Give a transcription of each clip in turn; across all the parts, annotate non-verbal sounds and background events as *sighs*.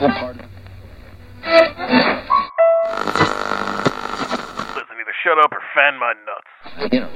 Listen, either shut up or fan my nuts. You know.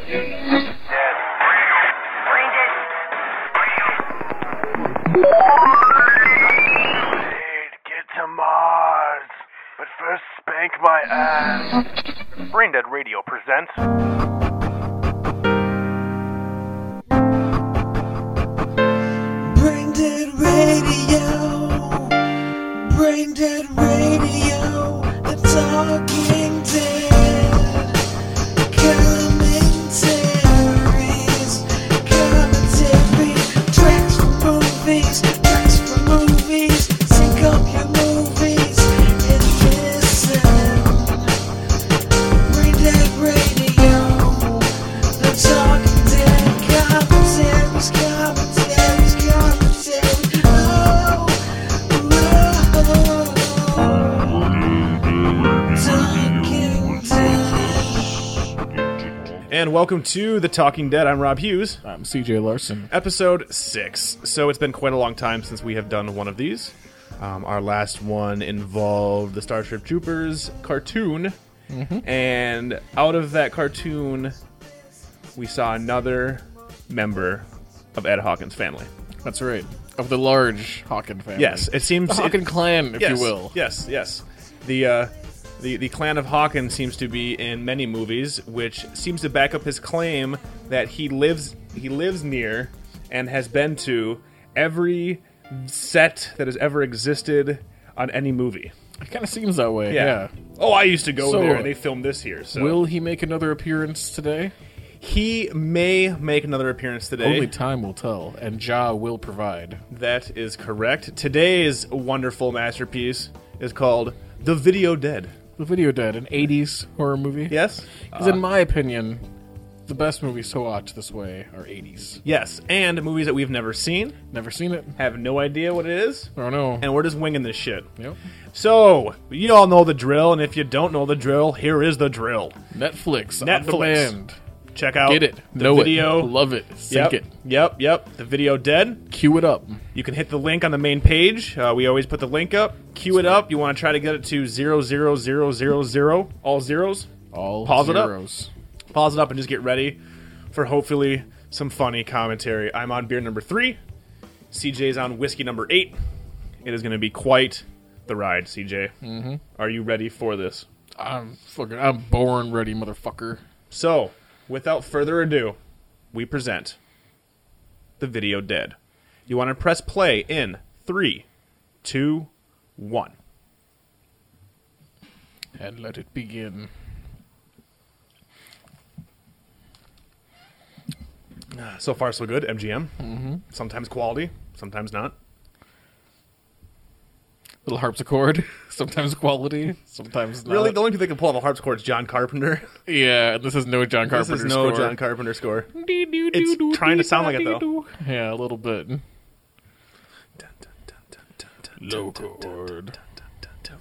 Welcome to The Talking Dead. I'm Rob Hughes, I'm CJ Larson. episode six. So it's been quite a long time since we have done one of these. Um, our last one involved the Starship Troopers cartoon, and out of that cartoon, we saw another member of Ed Hawkins' family. That's right. Of the large Hawkins family. Yes, it seems The Hawken it- clan, if yes, you will. Yes, yes. The uh, the the clan of Hawkins seems to be in many movies, which seems to back up his claim that he lives he lives near and has been to every set that has ever existed on any movie. It kind of seems that way. Yeah. Oh, I used to go So- there and they filmed this here. So Will he make another appearance today? he may make another appearance today. Only time will tell, and Jah will provide. That is correct. Today's wonderful masterpiece is called The Video Dead. The Video Dead, an 80s horror movie. Yes? Because in my opinion, the best movies to watch this way are 80s. Yes, and movies that we've never seen, Never seen it? have no idea what it is, oh, I don't know. and we're just winging this shit. Yep. So, you all know the drill, and if you don't know the drill, here is the drill. Netflix, on Netflix. Check out Get it. the know video. it. Love it. Sync yep, it. Yep, yep. The video dead. Cue it up. You can hit the link on the main page. Uh, we always put the link up. Cue it up. You want to try to get it to zero zero zero zero zero, all zeros. All Pause it up. Pause it up and just get ready for hopefully some funny commentary. I'm on beer number three. CJ's on whiskey number eight. It is going to be quite the ride, CJ. Mm-hmm. Are you ready for this? I'm fucking. I'm born ready, motherfucker. So, without further ado, we present the video dead. You want to press play in three, two, one. And let it begin. So far, so good. MGM. Mm-hmm. Sometimes quality, sometimes not. Little harpsichord, *laughs* sometimes quality, sometimes not. Really, the only people that can pull off a harpsichord is John Carpenter. *laughs* Yeah, this is no John this Carpenter is no score. John Carpenter score. It's trying to sound like it, though. Yeah, a little bit. Low chord.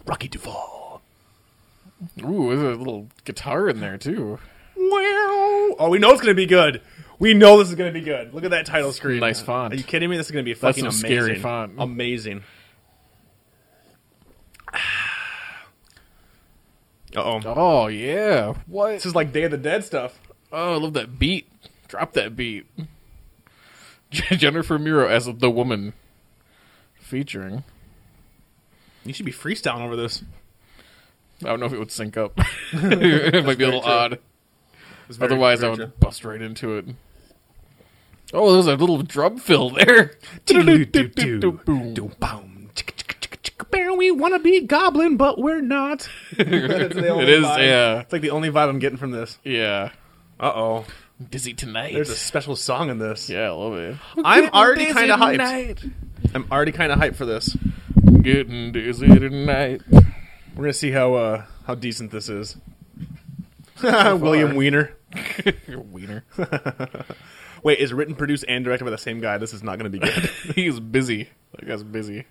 Rocky Duvall. Ooh, there's a little guitar in there too. Wow. Oh, we know it's going to be good. We know this is going to be good. Look at that title screen. Nice font. Are you kidding me? This is going to be fucking amazing. scary font. Amazing. Oh. Oh yeah, what? This is like Day of the Dead stuff. Oh, I love that beat. Drop that beat. *laughs* Jennifer Miro as the woman featuring. You should be freestyling over this. I don't know if it would sync up. *laughs* *laughs* it might be a little true. odd. Very- Otherwise, very I would true. bust right into it. Oh, there's a little drum fill there. We want to be goblin, but we're not. *laughs* That's the only It is, vibe. yeah. It's like the only vibe I'm getting from this. Yeah. Uh oh. Dizzy tonight. There's a special song in this. yeah, I love it. I'm already kind of hyped. tonight. I'm already kind of hyped for this. Getting dizzy tonight. We're gonna see how uh, how decent this is. *laughs* William Wiener. *laughs* Wiener. Wait, is written, produced, and directed by the same guy? This is not gonna be good. He's busy. That guy's busy.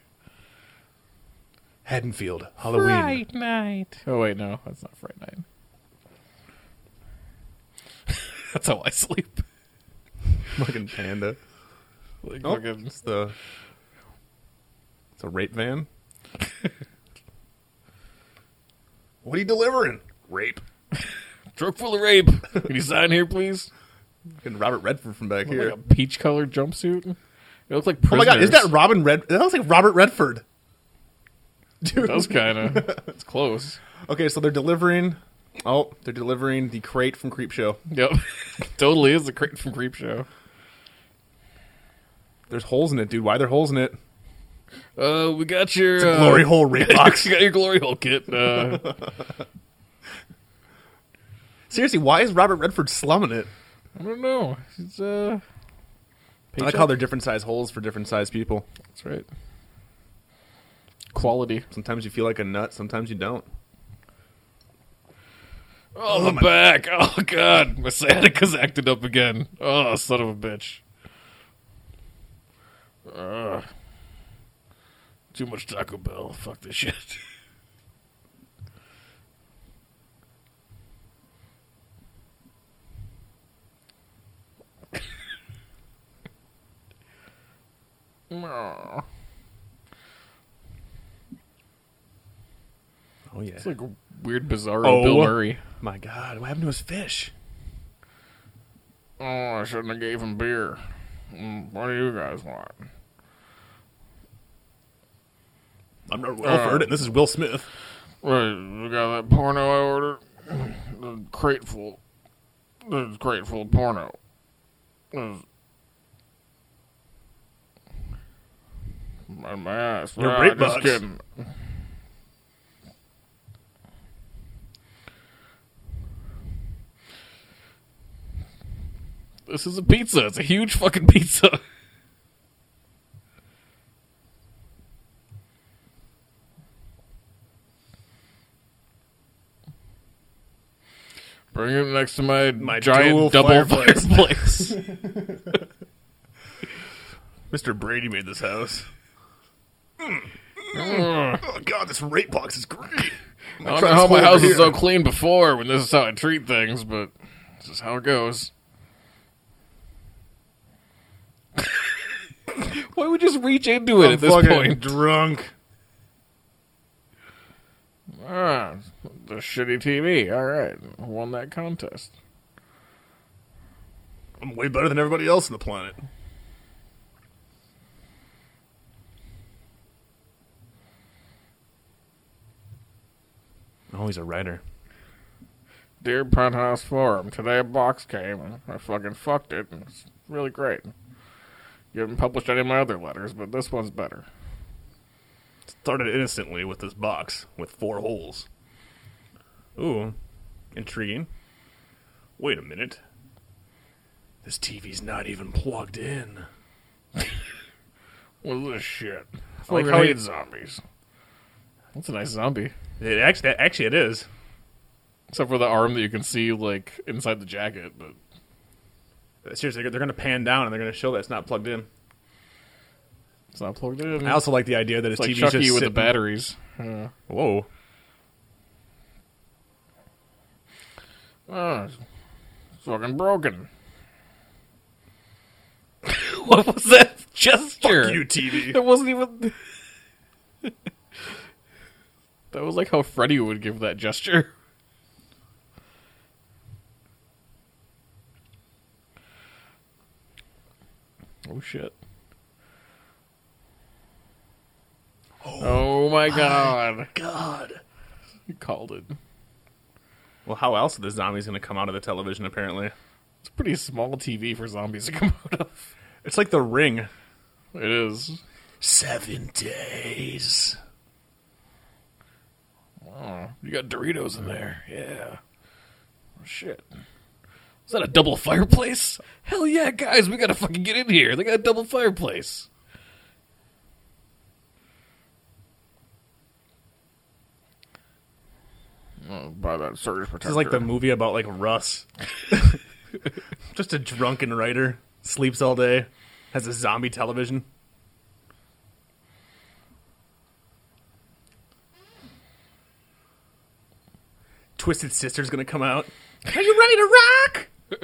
Haddonfield, Halloween. Fright night. Oh wait, no, that's not Fright night. *laughs* that's how I sleep. Fucking panda. Like Oh, fucking it's the it's a rape van. *laughs* What are you delivering? Rape. *laughs* Truck full of rape. Can you sign here, please? Fucking Robert Redford from back Like here. a peach colored jumpsuit. It looks like Oh my god, is that Robin Red? That looks like Robert Redford. Dude. That was kind of. It's close. Okay, so they're delivering. Oh, they're delivering the crate from Creepshow. Yep. *laughs* totally is the crate from Creepshow. There's holes in it, dude. Why are there holes in it? Uh, we got your uh, Glory hole *laughs* rape box. you got your glory hole kit. Uh, *laughs* Seriously, why is Robert Redford slumming it? I don't know. It's uh. I like how they're different size holes for different size people. That's right. Quality. Sometimes you feel like a nut, sometimes you don't. Oh, oh the back. Oh god, my sciatica's acted up again. Oh, son of a bitch. Ugh. Too much Taco Bell. Fuck this shit. *laughs* Aw. Oh yeah. It's like a weird, bizarre Oh. Bill Murray. My God, what happened to his fish? Oh, I shouldn't have gave him beer. Mm, What do you guys want? I'm not Wilford, and this is Will Smith. Right, we got that porno I ordered. The crate full. A crate full of porno. My, ass. Your Ah, rape just kidding. This is a pizza. It's a huge fucking pizza. Bring it next to my, My giant dual double fireplace. fireplace. *laughs* Mr. Brady made this house. Ugh. Oh God, this rape box is great. I don't know how my house was so clean before when this is how I treat things, but this is how it goes. *laughs* Why would we just reach into it I'm at this fucking point? drunk. Ah, the shitty TV. All right, won that contest. I'm way better than everybody else on the planet. Oh, he's a writer. Dear Penthouse Forum, today a box came I fucking fucked it. And it's really great. You haven't published any of my other letters, but this one's better. Started innocently with this box with four holes. Ooh, intriguing. Wait a minute. This TV's not even plugged in. *laughs* What is this shit? I like how he- zombies. That's a nice zombie. It actually, actually, it is. Except for the arm that you can see, like, inside the jacket, but Seriously, they're going to pan down and they're going to show that it's not plugged in. it's not plugged in. I also like the idea that his it's like TV's Chucky just with the batteries. Yeah. Whoa. Oh, it's fucking broken. *laughs* what was that gesture? Fuck you, TV. *laughs* It wasn't even. *laughs* that was like how Freddy would give that gesture. Oh shit. Oh, my god. Oh, god. You called it. Well, how else are the zombies going to come out of the television, apparently? It's a pretty small TV for zombies to come *laughs* out of. It's like the ring. It is. Seven days. Oh, you got Doritos in there. Yeah. Oh, shit. Is that a double fireplace? Hell yeah, guys, we gotta fucking get in here. They got a double fireplace. Oh, buy that surge protector. This is like the movie about like Russ. *laughs* Just a drunken writer, sleeps all day, has a zombie television. Twisted Sister's gonna come out. Are you ready to rock? *laughs*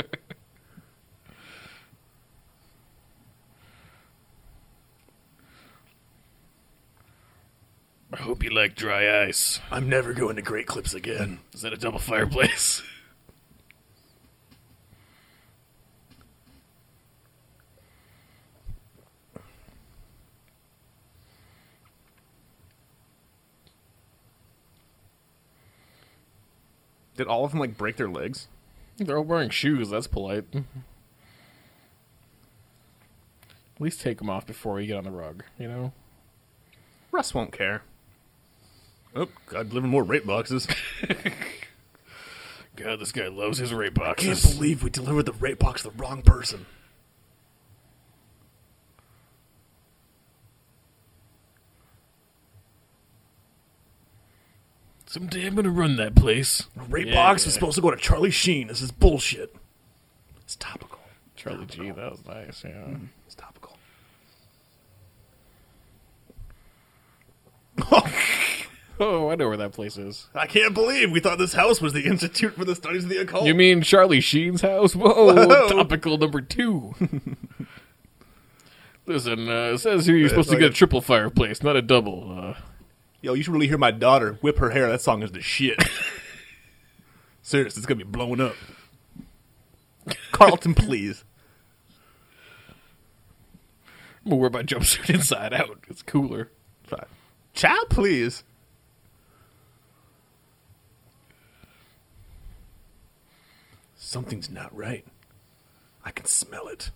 I hope you like dry ice. I'm never going to Great Clips again. Is that a double fireplace? *laughs* Did all of them like break their legs? They're all wearing shoes. That's polite. At least take them off before you get on the rug. You know. Russ won't care. Oh, God, deliver more rape boxes. *laughs* God, this guy loves his rape boxes. I Can't believe we delivered the rape box to the wrong person. Someday I'm gonna run that place. Ray rape Yeah. box was supposed to go to Charlie Sheen. This is bullshit. It's topical. Charlie G, that was nice. Yeah. It's topical. *laughs* Oh, I know where that place is. I can't believe we thought this house was the Institute for the Studies of the Occult. You mean Charlie Sheen's house? Whoa, Whoa. topical number two. *laughs* Listen, uh, it says here you're supposed to get a a- triple fireplace, not a double. Uh, Yo, you should really hear my daughter whip her hair. That song is the shit. *laughs* Serious, it's gonna be blowing up. Carlton, please. I'm gonna wear my jumpsuit inside out. It's cooler. Fine. Child, please. Something's not right. I can smell it.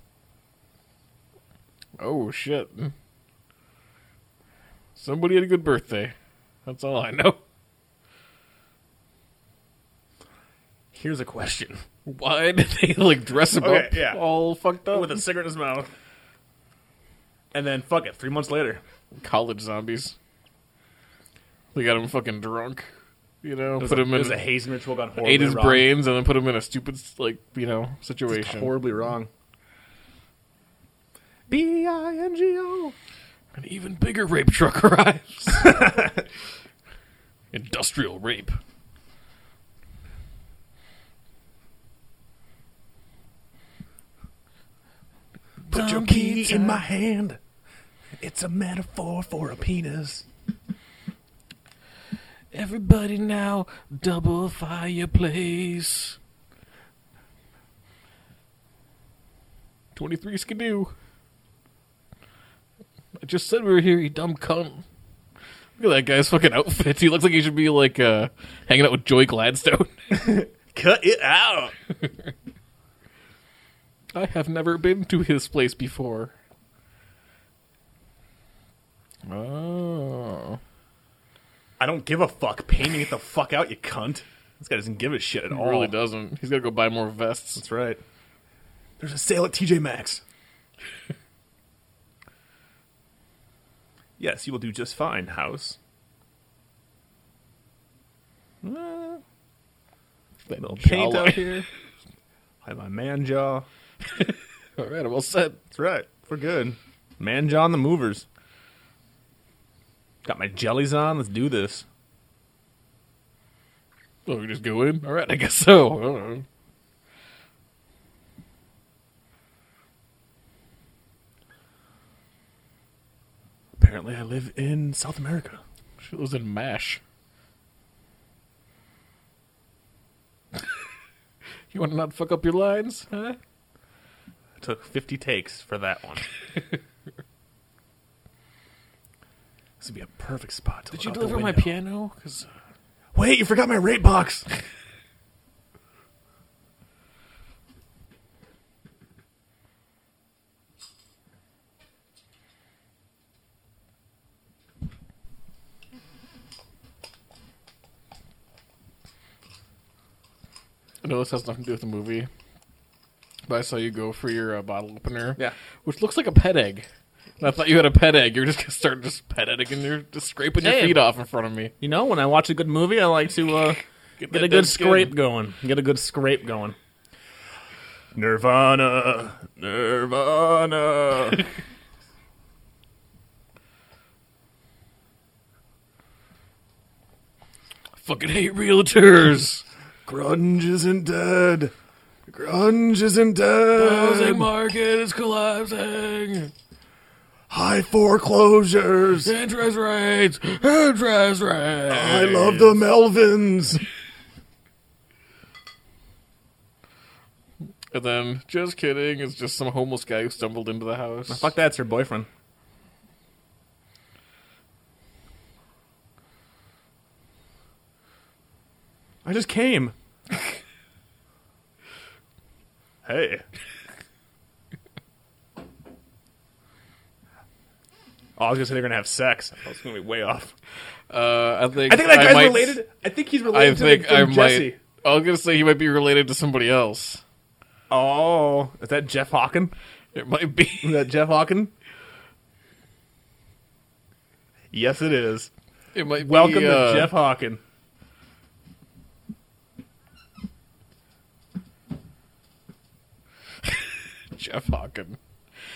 Oh shit! Mm. Somebody had a good birthday. That's all I know. Here's a question. Why did they like dress him Okay, up yeah. all fucked up? With a cigarette in his mouth. And then, fuck it, three months later. college zombies. They got him fucking drunk. You know, It was, put a, him it in, was a hazing ritual gone horribly ate his wrong. brains, and then put him in a stupid like you know situation. horribly wrong. B I N G O. An even bigger rape truck *laughs* arrives. *laughs* Industrial rape. Put your key in my hand. It's a metaphor for a penis. Everybody now, double fireplace. 23 skidoo. I just said we were here, you dumb cunt. Look at that guy's fucking outfit. He looks like he should be like uh, hanging out with Joey Gladstone. *laughs* Cut it out. I have never been to his place before. Oh. I don't give a fuck. Pay me the fuck out, you cunt. This guy doesn't give a shit at He all. really doesn't. He's got to go buy more vests. That's right. There's a sale at TJ Maxx. *laughs* yes, you will do just fine, house. Uh, That little paint out here. *laughs* I have my man jaw. *laughs* All right, I'm all set. That's right. We're good. Man jaw and the movers. Got my jellies on. Let's do this. Oh, we just go in? All right, I guess so. I Apparently, I live in South America. She lives in MASH. *laughs* you want to not fuck up your lines? Huh? It took 50 takes for that one. *laughs* this would be a perfect spot to Did you deliver my piano? Because uh, Wait, you forgot my rate box. *laughs* I know this has nothing to do with the movie, but I saw you go for your uh, bottle opener. Yeah. Which looks like a pet egg. And I thought you had a pet egg. You're just gonna start just pet egg and you're just scraping your Hey. feet off in front of me. You know, when I watch a good movie, I like to uh, *laughs* get that a dead good skin. scrape going. Get a good scrape going. Nirvana, Nirvana. I *laughs* fucking hate realtors. Grunge isn't dead. Grunge isn't dead. Housing market is collapsing. High foreclosures. Interest rates, interest rates. I love the Melvins. And then, just kidding, it's just some homeless guy who stumbled into the house. Fuck that, it's her boyfriend. I just came. Hey. Oh, I was gonna say they're gonna have sex. I was gonna be way off. Uh, I think I think that guy's might- related. I think he's I related think to the, I from might. Jesse. I was gonna say he might be related to somebody else. Oh, is that Jeff Hawken? It might be. Is that Jeff Hawken? Yes, it is. It might. Welcome be, uh, to Jeff Hawken. Jeff Hawken.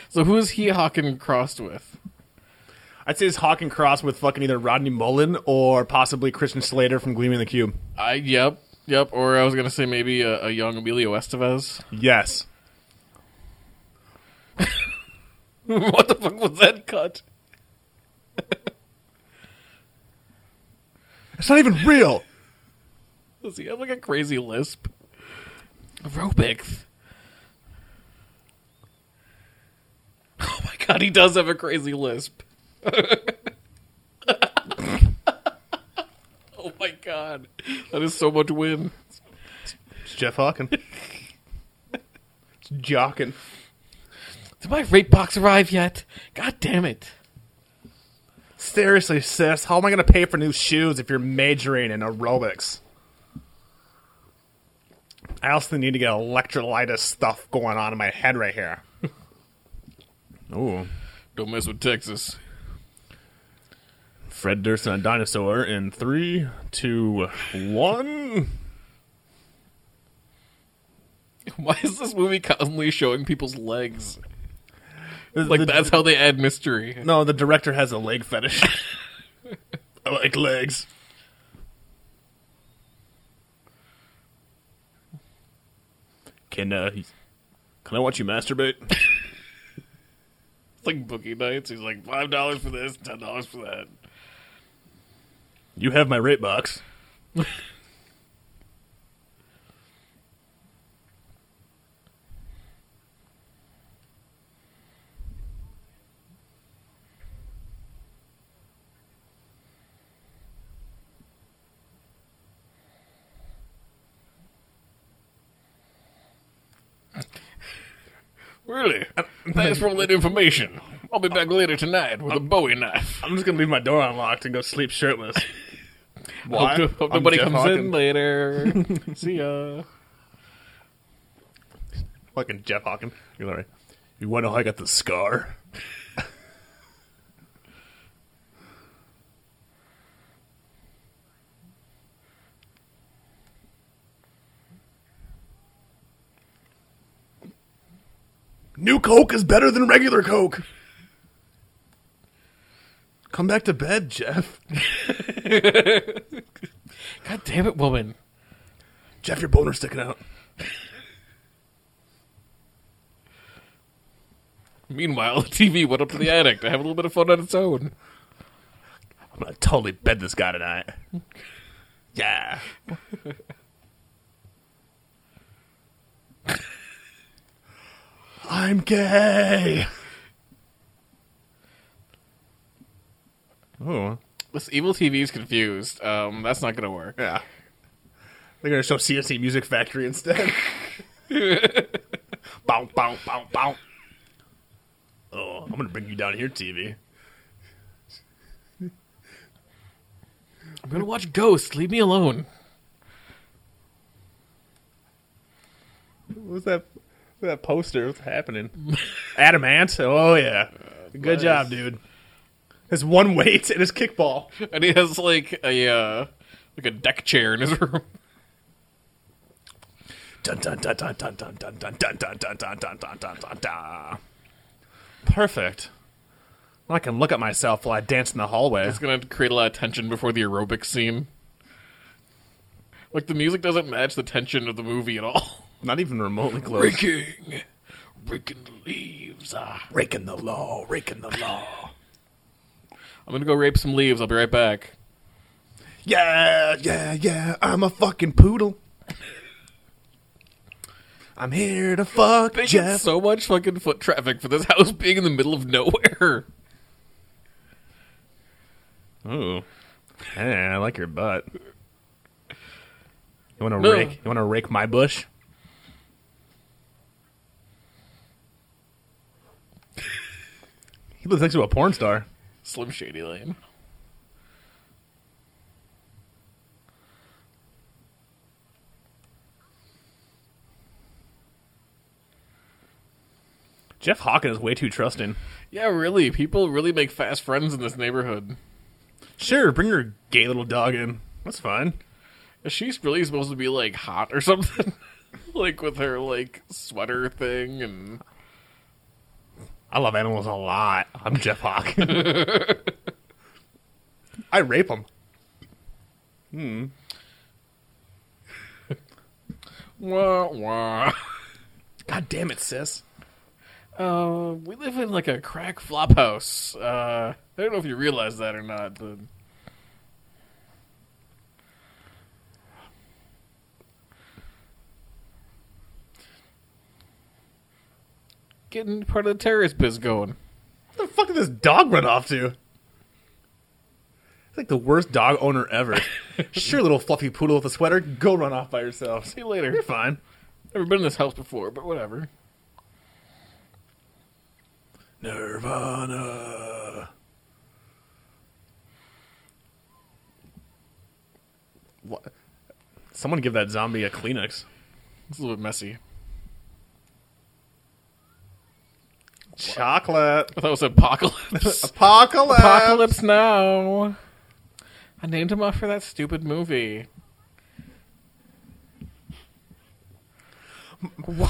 So who is he Hawken crossed with? I'd say it's Hawken crossed with fucking either Rodney Mullen or possibly Christian Slater from Gleaming the Cube. I yep yep. Or I was gonna say maybe a, a young Emilio Estevez. Yes. *laughs* what the fuck was that cut? It's not even real. Does he have like a crazy lisp? Aerobics. *laughs* Oh my god, he does have a crazy lisp. *laughs* oh my god, that is so much win. It's Jeff Hawken. it's Jockin. Did my rape box arrive yet? God damn it. Seriously, sis, how am I going to pay for new shoes if you're majoring in aerobics? I also need to get electrolytus stuff going on in my head right here. Ooh. Don't mess with Texas. Fred Durst and a dinosaur in three, two, one. *laughs* Why is this movie constantly showing people's legs? Like Like that's how they add mystery. No, the director has a leg fetish. *laughs* I like legs. Can uh, can I watch you masturbate? *laughs* Like Boogie Nights. He's like five dollars for this, ten dollars for that. You have my rate box. *laughs* Really? Thanks for all that information. I'll be back later tonight with a Bowie knife. I'm just gonna leave my door unlocked and go sleep shirtless. *laughs* Why? Hope, hope I'm nobody Jeff comes in Hawken. later. *laughs* See ya. Fucking Jeff Hawken. You're like, you want to know how I got the scar? New Coke is better than regular Coke. Come back to bed, Jeff. *laughs* God damn it, woman. Jeff, your boner's sticking out. Meanwhile, *laughs* the TV went up to the attic to have a little bit of fun on its own. I'm gonna totally bed this guy tonight. Yeah. *laughs* I'm gay. Oh, This evil TV is confused. Um, that's not gonna work. yeah. They're gonna show C+C Music Factory instead. *laughs* bow, bow, bow, bow. Oh, I'm gonna bring you down here, TV. I'm gonna watch Ghost. Leave me alone. What's that? That poster? What's happening? Adamant. Oh yeah. Good nice. job, dude. His one weight and his kickball. And he has like a uh, like a deck chair in his room. Dun dun dun dun dun dun dun dun dun dun dun dun dun dun dun dun dun. Perfect. I can look at myself while I dance in the hallway. It's gonna create a lot of tension before the aerobic scene. Like the music doesn't match the tension of the movie at all. Not even remotely close. Breaking, Breaking the leaves. Ah. Raking the law, raking the law. I'm gonna go rape some leaves. I'll be right back. Yeah, yeah, yeah. I'm a fucking poodle. I'm here to fuck They get Jeff. so much fucking foot traffic for this house being in the middle of nowhere. Ooh, hey, I like your butt. You want to No. rake? You want to rake my bush? He looks next to a porn star. Slim Shady Lane. Jeff Hawkins is way too trusting. Yeah, really. People really make fast friends in this neighborhood. Sure, bring your gay little dog in. That's fine. Is she really supposed to be like hot or *laughs* something? like with her like sweater thing and I love animals a lot. I'm Jeff Hawken. *laughs* I rape them. Hmm. wah wah. God damn it, sis. Uh, we live in like a crack flop house. Uh, I don't know if you realize that or not. But getting part of the terrorist biz going. Where the fuck did this dog run off to? It's like the worst dog owner ever. *laughs* sure, little fluffy poodle with a sweater, go run off by yourself. See you later. You're fine. Never been in this house before, but whatever. Nirvana. What? Someone give that zombie a Kleenex. It's a little bit messy. Chocolate. I thought it was apocalypse. *laughs* Apocalypse. apocalypse now. I named him after that stupid movie. *laughs*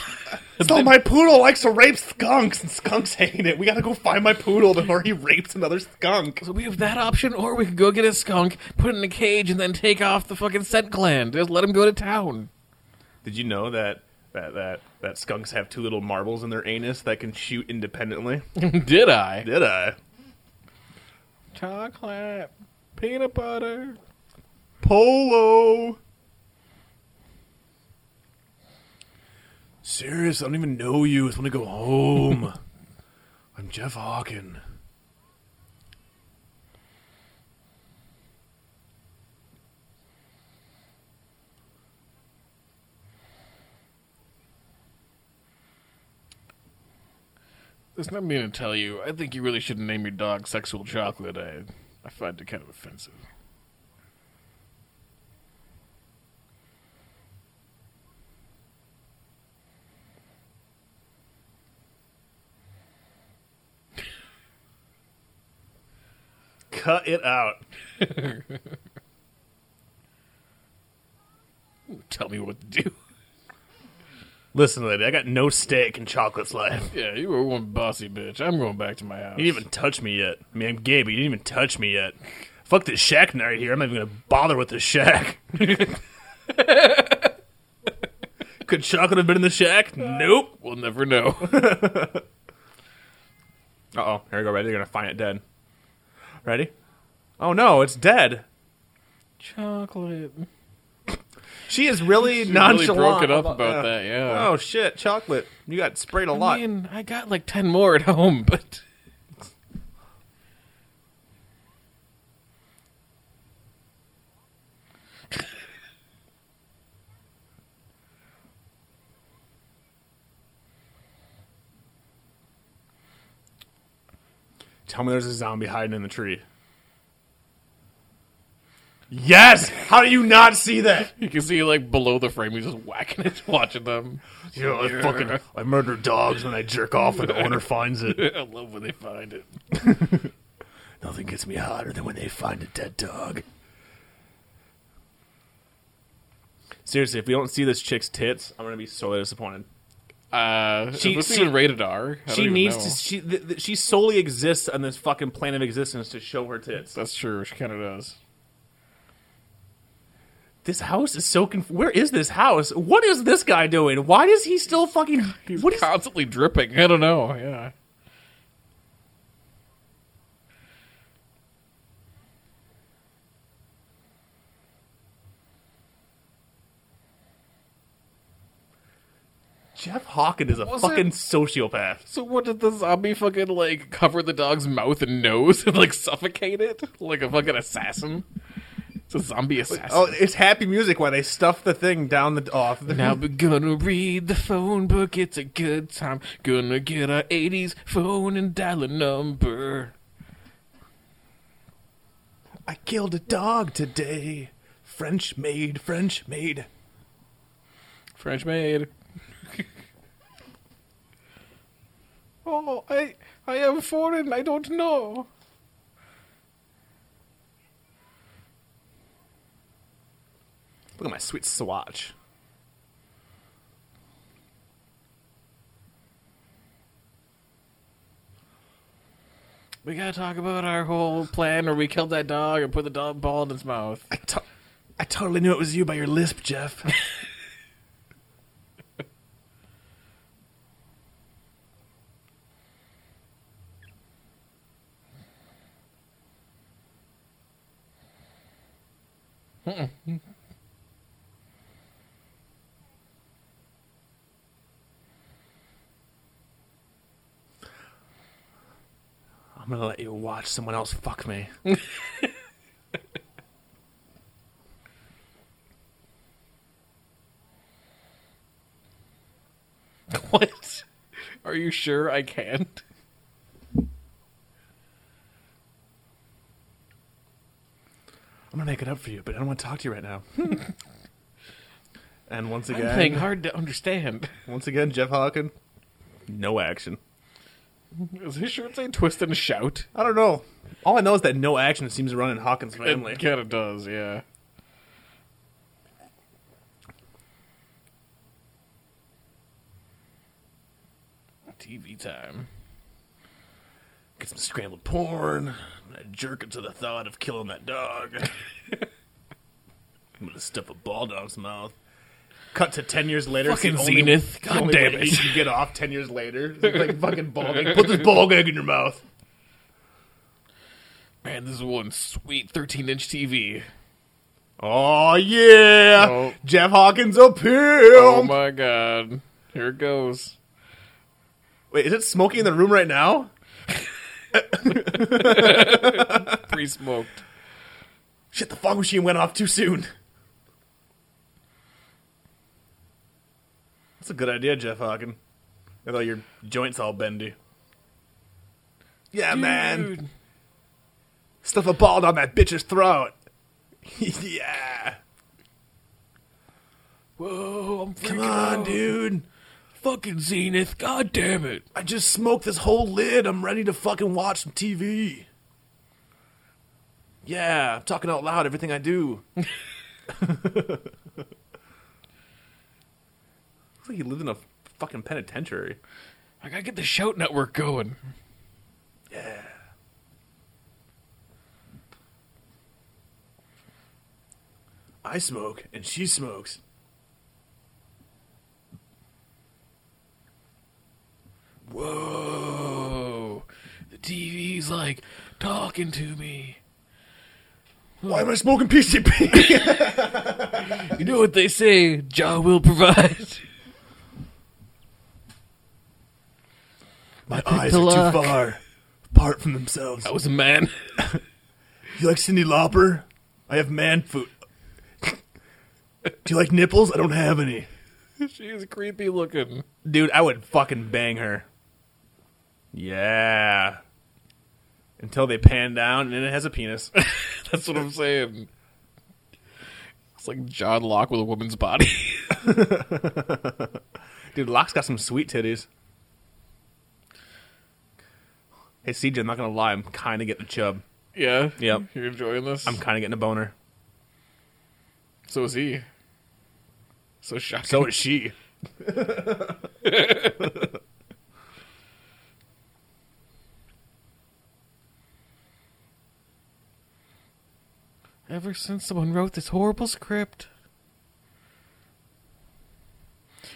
So my poodle likes to rape skunks, and skunks hate it. We gotta go find my poodle before he rapes another skunk. So we have that option, or we could go get a skunk, put it in a cage, and then take off the fucking scent gland. Just let him go to town. Did you know that that that that skunks have two little marbles in their anus that can shoot independently? *laughs* Did I? Did I? Chocolate, peanut butter. Polo. Serious? I don't even know you. I just want to go home. *laughs* I'm Jeff Hawken. There's not mean to tell you. I think you really shouldn't name your dog Sexual Chocolate. I, I find it kind of offensive. Cut it out. *laughs* Tell me what to do. Listen, lady, I got no stake in Chocolate's life. *laughs* Yeah, you were one bossy bitch. I'm going back to my house. You didn't even touch me yet. I mean, I'm gay, but you didn't even touch me yet. Fuck this shack right here. I'm not even gonna bother with this shack. *laughs* Could chocolate have been in the shack? Nope. We'll never know. *laughs* Uh oh. Here we go. Ready? They're gonna find it dead. Ready? Oh no, it's dead. Chocolate. She is really She really nonchalant. broke it up about that, yeah. Oh shit, chocolate. You got sprayed a I lot. mean, I got like 10 more at home, but. Tell me there's a zombie hiding in the tree. Yes! How do you not see that? *laughs* You can see, like, below the frame, he's just whacking it, *laughs* watching them. You know, I fucking I murder dogs when I jerk off and the *laughs* owner finds it. I love when they find it. Nothing gets me hotter than when they find a dead dog. Seriously, if we don't see this chick's tits, I'm gonna be so disappointed. Uh, She- this she- even rated R. I She needs know. to. She th- th- she solely exists on this fucking plane of existence to show her tits. That's true. She kind of does. This house is so conf- Where is this house? What is this guy doing? Why is he still fucking? *laughs* He's What is? constantly dripping. I don't know. Yeah. Jeff Hawkins is a Was fucking it- sociopath. So what did the zombie fucking like cover the dog's mouth and nose and like suffocate it like a fucking assassin? It's a zombie assassin. Oh, it's happy music while they stuff the thing down the off. The, Now *laughs* we're gonna read the phone book. It's a good time. Gonna get our 80s phone and dial a number. I killed a dog today. French maid, French maid. French maid. *laughs* oh, I I am foreign. I don't know. Look at my sweet swatch. We gotta talk about our whole plan where we killed that dog and put the dog ball in its mouth. I, to- I totally knew it was you by your lisp, Jeff. *laughs* I'm gonna let you watch someone else fuck me. *laughs* What? Are you sure I can't? I'm gonna make it up for you, but I don't want to talk to you right now. *laughs* and once I'm again, playing hard to understand. once again, Jeff Hawken, no action. Is his shirt say twist and shout? I don't know. All I know is that no action seems to run in Hawkins' family. It kind of does, yeah. TV time. Get some scrambled porn. I'm gonna jerk into the thought of killing that dog. *laughs* I'm gonna stuff a ball dog's mouth. Cut to ten years later. it's the Fucking only- Zenith. God only damn it. He can get off ten years later. It's like fucking ball gag. *laughs* Put this ball gag in your mouth. Man, this is one sweet 13 inch TV. Oh yeah, Oh. Jeff Hawkins a pimp. Oh my god. Here it goes. Wait, is it smoking in the room right now? *laughs* *laughs* Pre smoked. Shit, the fog machine went off too soon. That's a good idea, Jeff Hawken. With all your joints all bendy. Yeah, man. Stuff a ball down that bitch's throat. *laughs* yeah. Whoa, I'm Come on, out. dude. Fucking Zenith. God damn it. I just smoked this whole lid. I'm ready to fucking watch some TV. Yeah, I'm talking out loud everything I do. *laughs* *laughs* Looks like he lived in a fucking penitentiary. I gotta get the Shout Network going. Yeah. I smoke and she smokes. Whoa. The TV's like talking to me. Why am I smoking PCP? *laughs* You know what they say? Jah will provide. *laughs* My eyes a are lock. too far apart from themselves. I was a man. *laughs* You like Cyndi Lauper? I have man food. Do you like nipples? I don't have any. *laughs* She's creepy looking. Dude, I would fucking bang her. Yeah. Until they pan down and then it has a penis. *laughs* That's what I'm saying. It's like John Locke with a woman's body. Dude, Locke's got some sweet titties. Hey, CJ, I'm not gonna lie. I'm kind of getting a chub. Yeah. Yep. You're enjoying this. I'm kind of getting a boner. So is he. So shocking. So is she. *laughs* Ever since someone wrote this horrible script.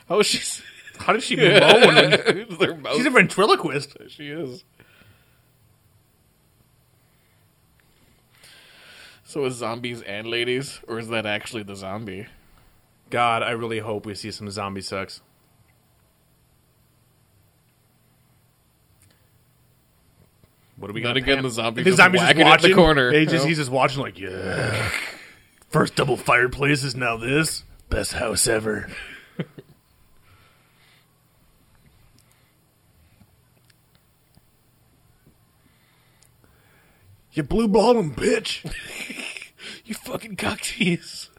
Oh, she's. How did she *laughs* moan? when- She's a ventriloquist. She is. So is zombies and ladies, or is that actually the zombie? God, I really hope we see some zombie sex. What are we gonna again, pan- the zombie The zombie's just watching the corner. He just, he's just watching, like, yeah. First double fireplace is now this. Best house ever. You blue ball him, bitch. *laughs* you fucking cock tease.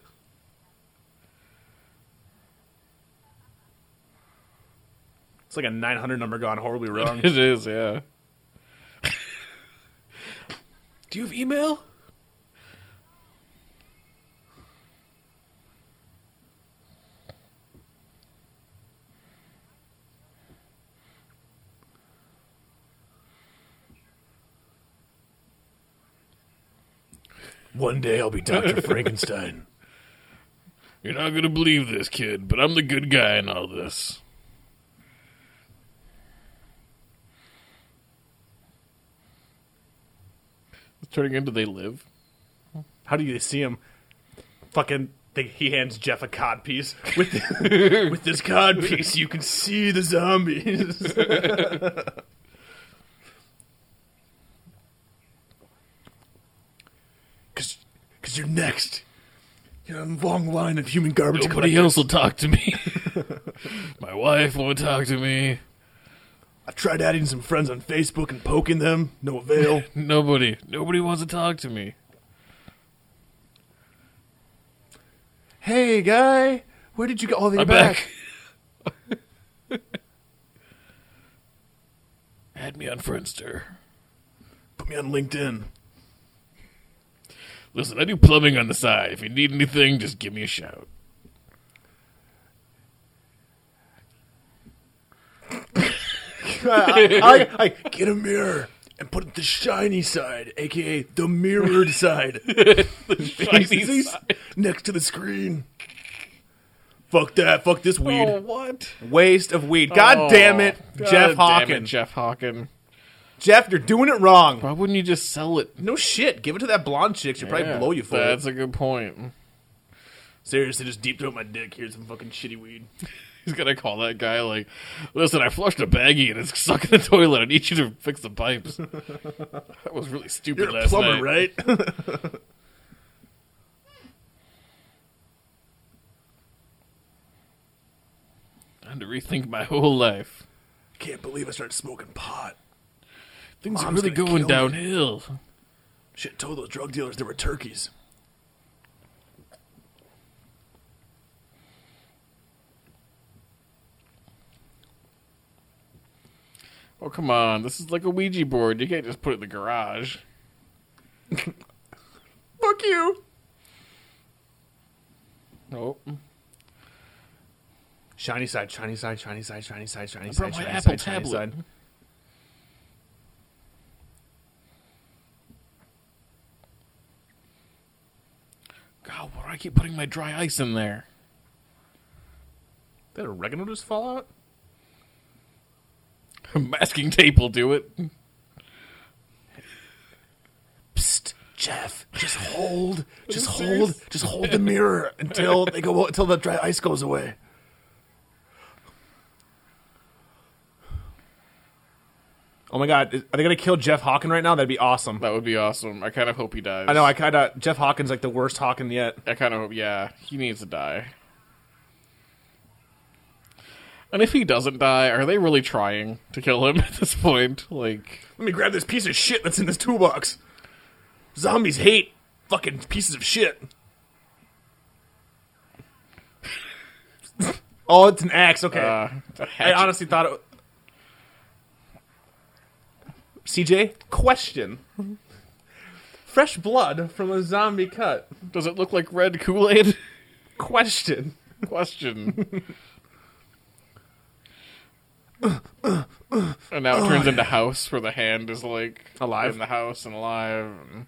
It's like a 900 number gone horribly wrong. *laughs* It is, yeah. Do you have email? One day I'll be Dr. *laughs* Frankenstein. You're not gonna believe this, kid, but I'm the good guy in all this. It's turning into They Live. How do you see him? Fucking, they, he hands Jeff a cod piece. *laughs* With, with this cod piece, you can see the zombies. *laughs* cause you're next. You're on a long line of human garbage Nobody collectors. else will talk to me. *laughs* My wife won't talk to me. I've tried adding some friends on Facebook and poking them. No avail. *laughs* Nobody. Nobody wants to talk to me. hey, guy. Where did you go? Oh, you're I'm back. *laughs* Add me on Friendster. Put me on LinkedIn. Listen, I do plumbing on the side. If you need anything, just give me a shout. *laughs* I, I, get a mirror and put it the shiny side, aka the mirrored *laughs* side, Shiny He's side. next to the screen. Fuck that. Fuck this weed. Oh, what? Waste of weed. God oh, damn it, God Jeff damn Hawkins. Jeff Hawkins. Jeff, you're doing it wrong. Why wouldn't you just sell it? No shit. Give it to that blonde chick. She'll probably Yeah, blow you for it. That's it. a good point. Seriously, just deep throat my dick. Here's some fucking shitty weed. *laughs* He's gonna call that guy like, "Listen, I flushed a baggie and it's *laughs* stuck in the toilet. I need you to fix the pipes." *laughs* that was really stupid You're a last plumber, night. right? Time to rethink my whole life. Can't believe I started smoking pot. Things are really gonna going kill me. downhill. Shit, told those drug dealers there were turkeys. Oh come on, this is like a Ouija board. You can't just put it in the garage. *laughs* Fuck you. Nope. Shiny side, shiny side, shiny side, shiny side, shiny I side, brought my shiny Apple side, shiny tablet. side. God, why do I keep putting my dry ice in there? Did oregano just fall out? *laughs* Masking tape will do it. Psst, Jeff, just hold, just hold, just hold the mirror until they go until the dry ice goes away. Oh my God, are they gonna kill Jeff Hawkins right now? That'd be awesome. That would be awesome. I kind of hope he dies. I know. I kind of Jeff Hawkins like the worst Hawkins yet. I kind of hope. Yeah, he needs to die. And if he doesn't die, are they really trying to kill him *laughs* at this point? Like, Let me grab this piece of shit that's in this toolbox. Zombies hate fucking pieces of shit. *laughs* oh, it's an axe. Okay. uh, I honestly thought it. CJ, question. Fresh blood from a zombie cut. Does it look like red Kool Aid? Question. Question. and now it turns into house where the hand is like Alive? in the house and alive. And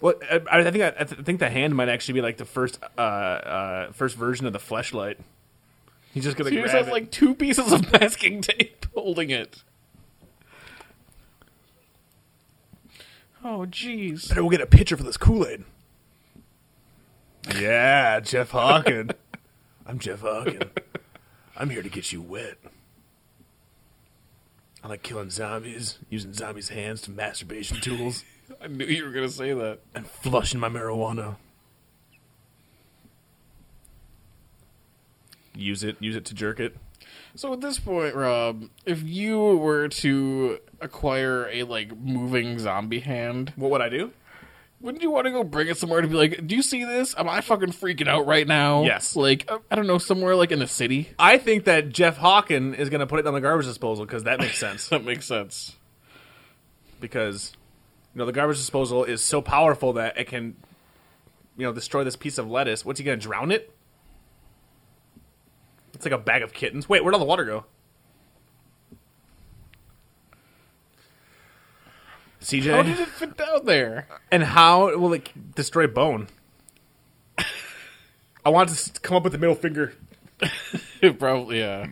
Well, I, I think I, I think the hand might actually be like the first uh, uh, first version of the fleshlight. He's just gonna He just has it. like two pieces of *laughs* masking tape holding it. Oh, jeez. Better go get a pitcher for this Kool Aid. Yeah, Jeff Hawken. I'm Jeff Hawken. I'm here to get you wet. I like killing zombies, using zombies' hands to masturbation tools, *laughs* I knew you were gonna say that. and flushing my marijuana. Use it, use it to jerk it. So at this point, Rob, if you were to acquire a like moving zombie hand, What would I do? wouldn't you want to go bring it somewhere to be like, "Do you see this? Am I fucking freaking out right now?" Yes. Like uh, I don't know, somewhere like in the city. I think that Jeff Hawken is going to put it on the garbage disposal because that makes sense. *laughs* That makes sense. because you know the garbage disposal is so powerful that it can you know destroy this piece of lettuce. What's he gonna drown it? It's like a bag of kittens. Wait, where'd all the water go? CJ, How did it fit down there? and how will it destroy bone? I want to come up with the middle finger. *laughs* Probably, yeah.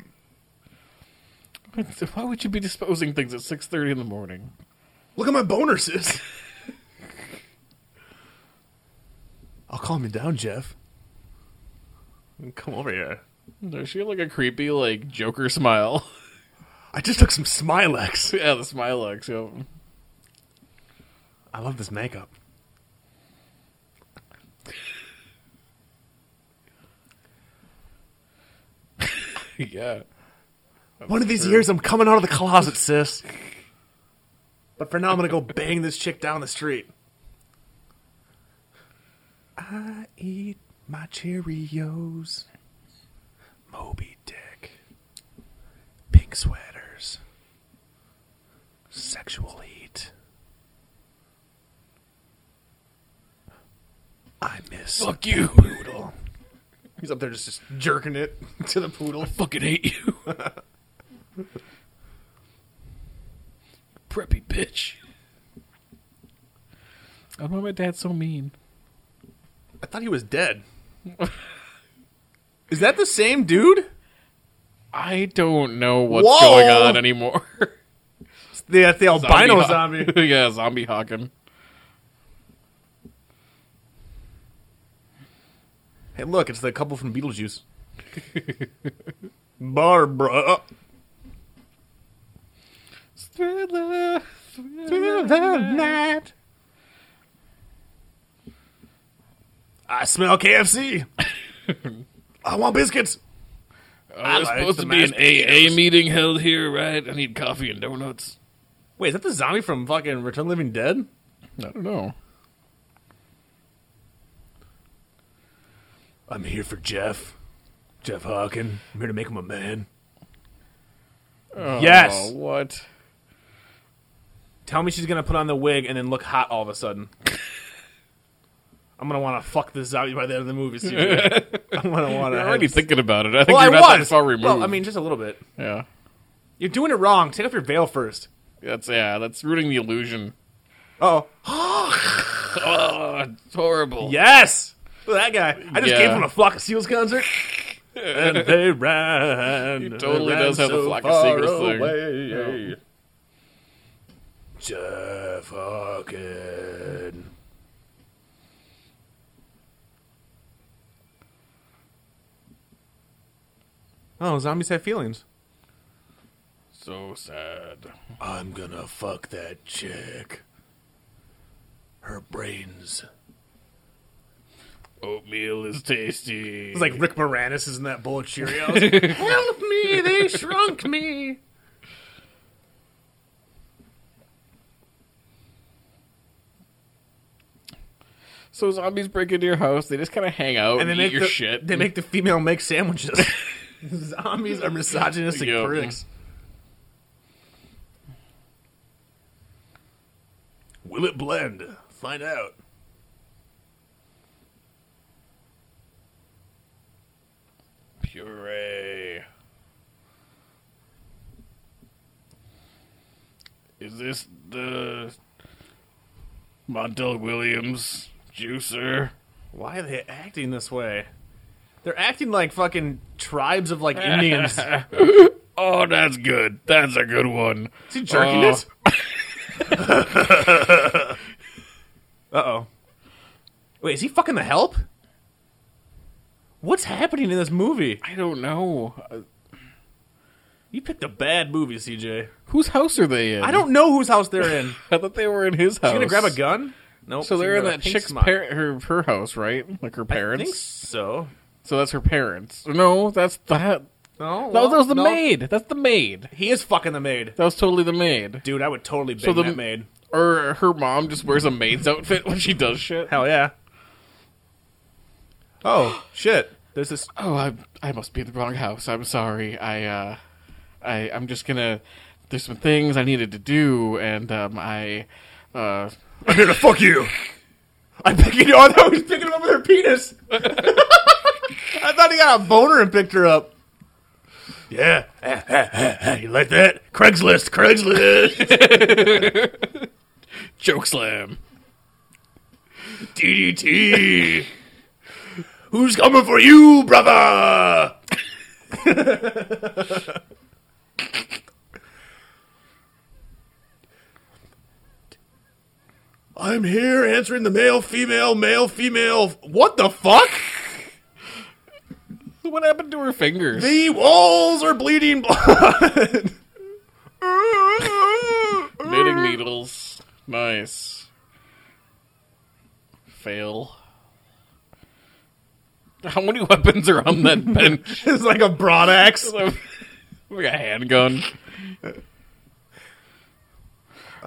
Why would you be disposing things at six thirty in the morning? Look at my boner, sis. *laughs* I'll calm you down, Jeff. Come over here. Does she have like a creepy like Joker smile? *laughs* I just took some Smilex. *laughs* yeah, the Smilex. Yeah. I love this makeup. *laughs* yeah. One of these years, I'm coming out of the closet, sis. But for now, I'm gonna go bang this chick down the street. I eat my Cheerios. Moby Dick. Pink sweaters. Sexual heat. I miss Fuck you. poodle. *laughs* He's up there just, just jerking it *laughs* to the poodle. I fucking hate you. *laughs* Preppy bitch. I don't know why my dad's so mean. I thought he was dead. Is that the same dude? I don't know what's Whoa! going on anymore. The the albino Ho- zombie. *laughs* yeah, zombie hawking. Hey, look, it's the couple from Beetlejuice. *laughs* Barbara. Thriller, night. I smell KFC. *laughs* I want biscuits. Oh, I there's like supposed the to be an mashed AA potatoes. meeting held here, right? I need coffee and donuts. Wait, is that the zombie from fucking Return of the Living Dead? I don't know. I'm here for Jeff. Jeff Hawken. I'm here to make him a man. Oh, Yes. What? Tell me she's gonna put on the wig and then look hot all of a sudden. *laughs* I'm gonna want to fuck this zombie by the end of the movie. CJ. *laughs* I'm gonna want to. You're already thinking about it. I think Well, you're I not was. that far removed. Well, I mean, just a little bit. yeah. You're doing it wrong. Take off your veil first. That's yeah. That's ruining the illusion. *gasps* Oh, Oh, it's horrible. yes. Look at that guy. I just Yeah. came from a Flock of Seals concert. *laughs* and they ran. He totally ran does have the so Flock of far Seagulls thing. away. Jeff Hawken. Oh, zombies have feelings. So sad. I'm gonna fuck that chick. Her brains. Oatmeal is tasty. It's like Rick Moranis is in that bowl of Cheerios. *laughs* Help me, they *laughs* shrunk me. so zombies break into your house. They just kind of hang out and, And they eat make your the, shit. They make the female make sandwiches. *laughs* *laughs* Zombies are misogynistic Yep. pricks. Will it blend? Find out. puree. Is this the Montel Williams juicer? Why are they acting this way? They're acting like fucking tribes of like Indians. *laughs* *laughs* Oh, that's good. That's a good one. Is he jerking Oh. it? uh *laughs* oh. Wait, is he fucking the help? What's happening in this movie? I don't know. Uh, You picked a bad movie, CJ. Whose house are they in? I don't know whose house they're in. I thought they were in his house. She's gonna grab a gun? Nope. So she's they're in gonna grab that a pink chick's smock. par- her her house, right? Like her I parents. think so. So that's her parents. No, that's that. No, No, well, that was the no. maid. That's the maid. He is fucking the maid. That was totally the maid. Dude, I would totally bang So the- that maid. Or her mom just wears a maid's outfit when she does shit. Hell yeah. Oh, shit. There's this. Oh, I I must be in the wrong house. I'm sorry. I uh, I I'm just gonna. There's some things I needed to do, and um, I uh, I'm here to fuck you. *laughs* I'm picking you. I was picking him up with her penis. *laughs* I thought he got a boner and picked her up. Yeah. *laughs* you like that? Craigslist. Craigslist. *laughs* joke slam. DDT. Who's coming for you, brother? *laughs* I'm here answering the male, female, male, female. What the fuck? *laughs* What happened to her fingers? The walls are bleeding blood. *laughs* Knitting needles. Nice. Fail. How many weapons are on that *laughs* bench? it's like a broad axe. like a handgun.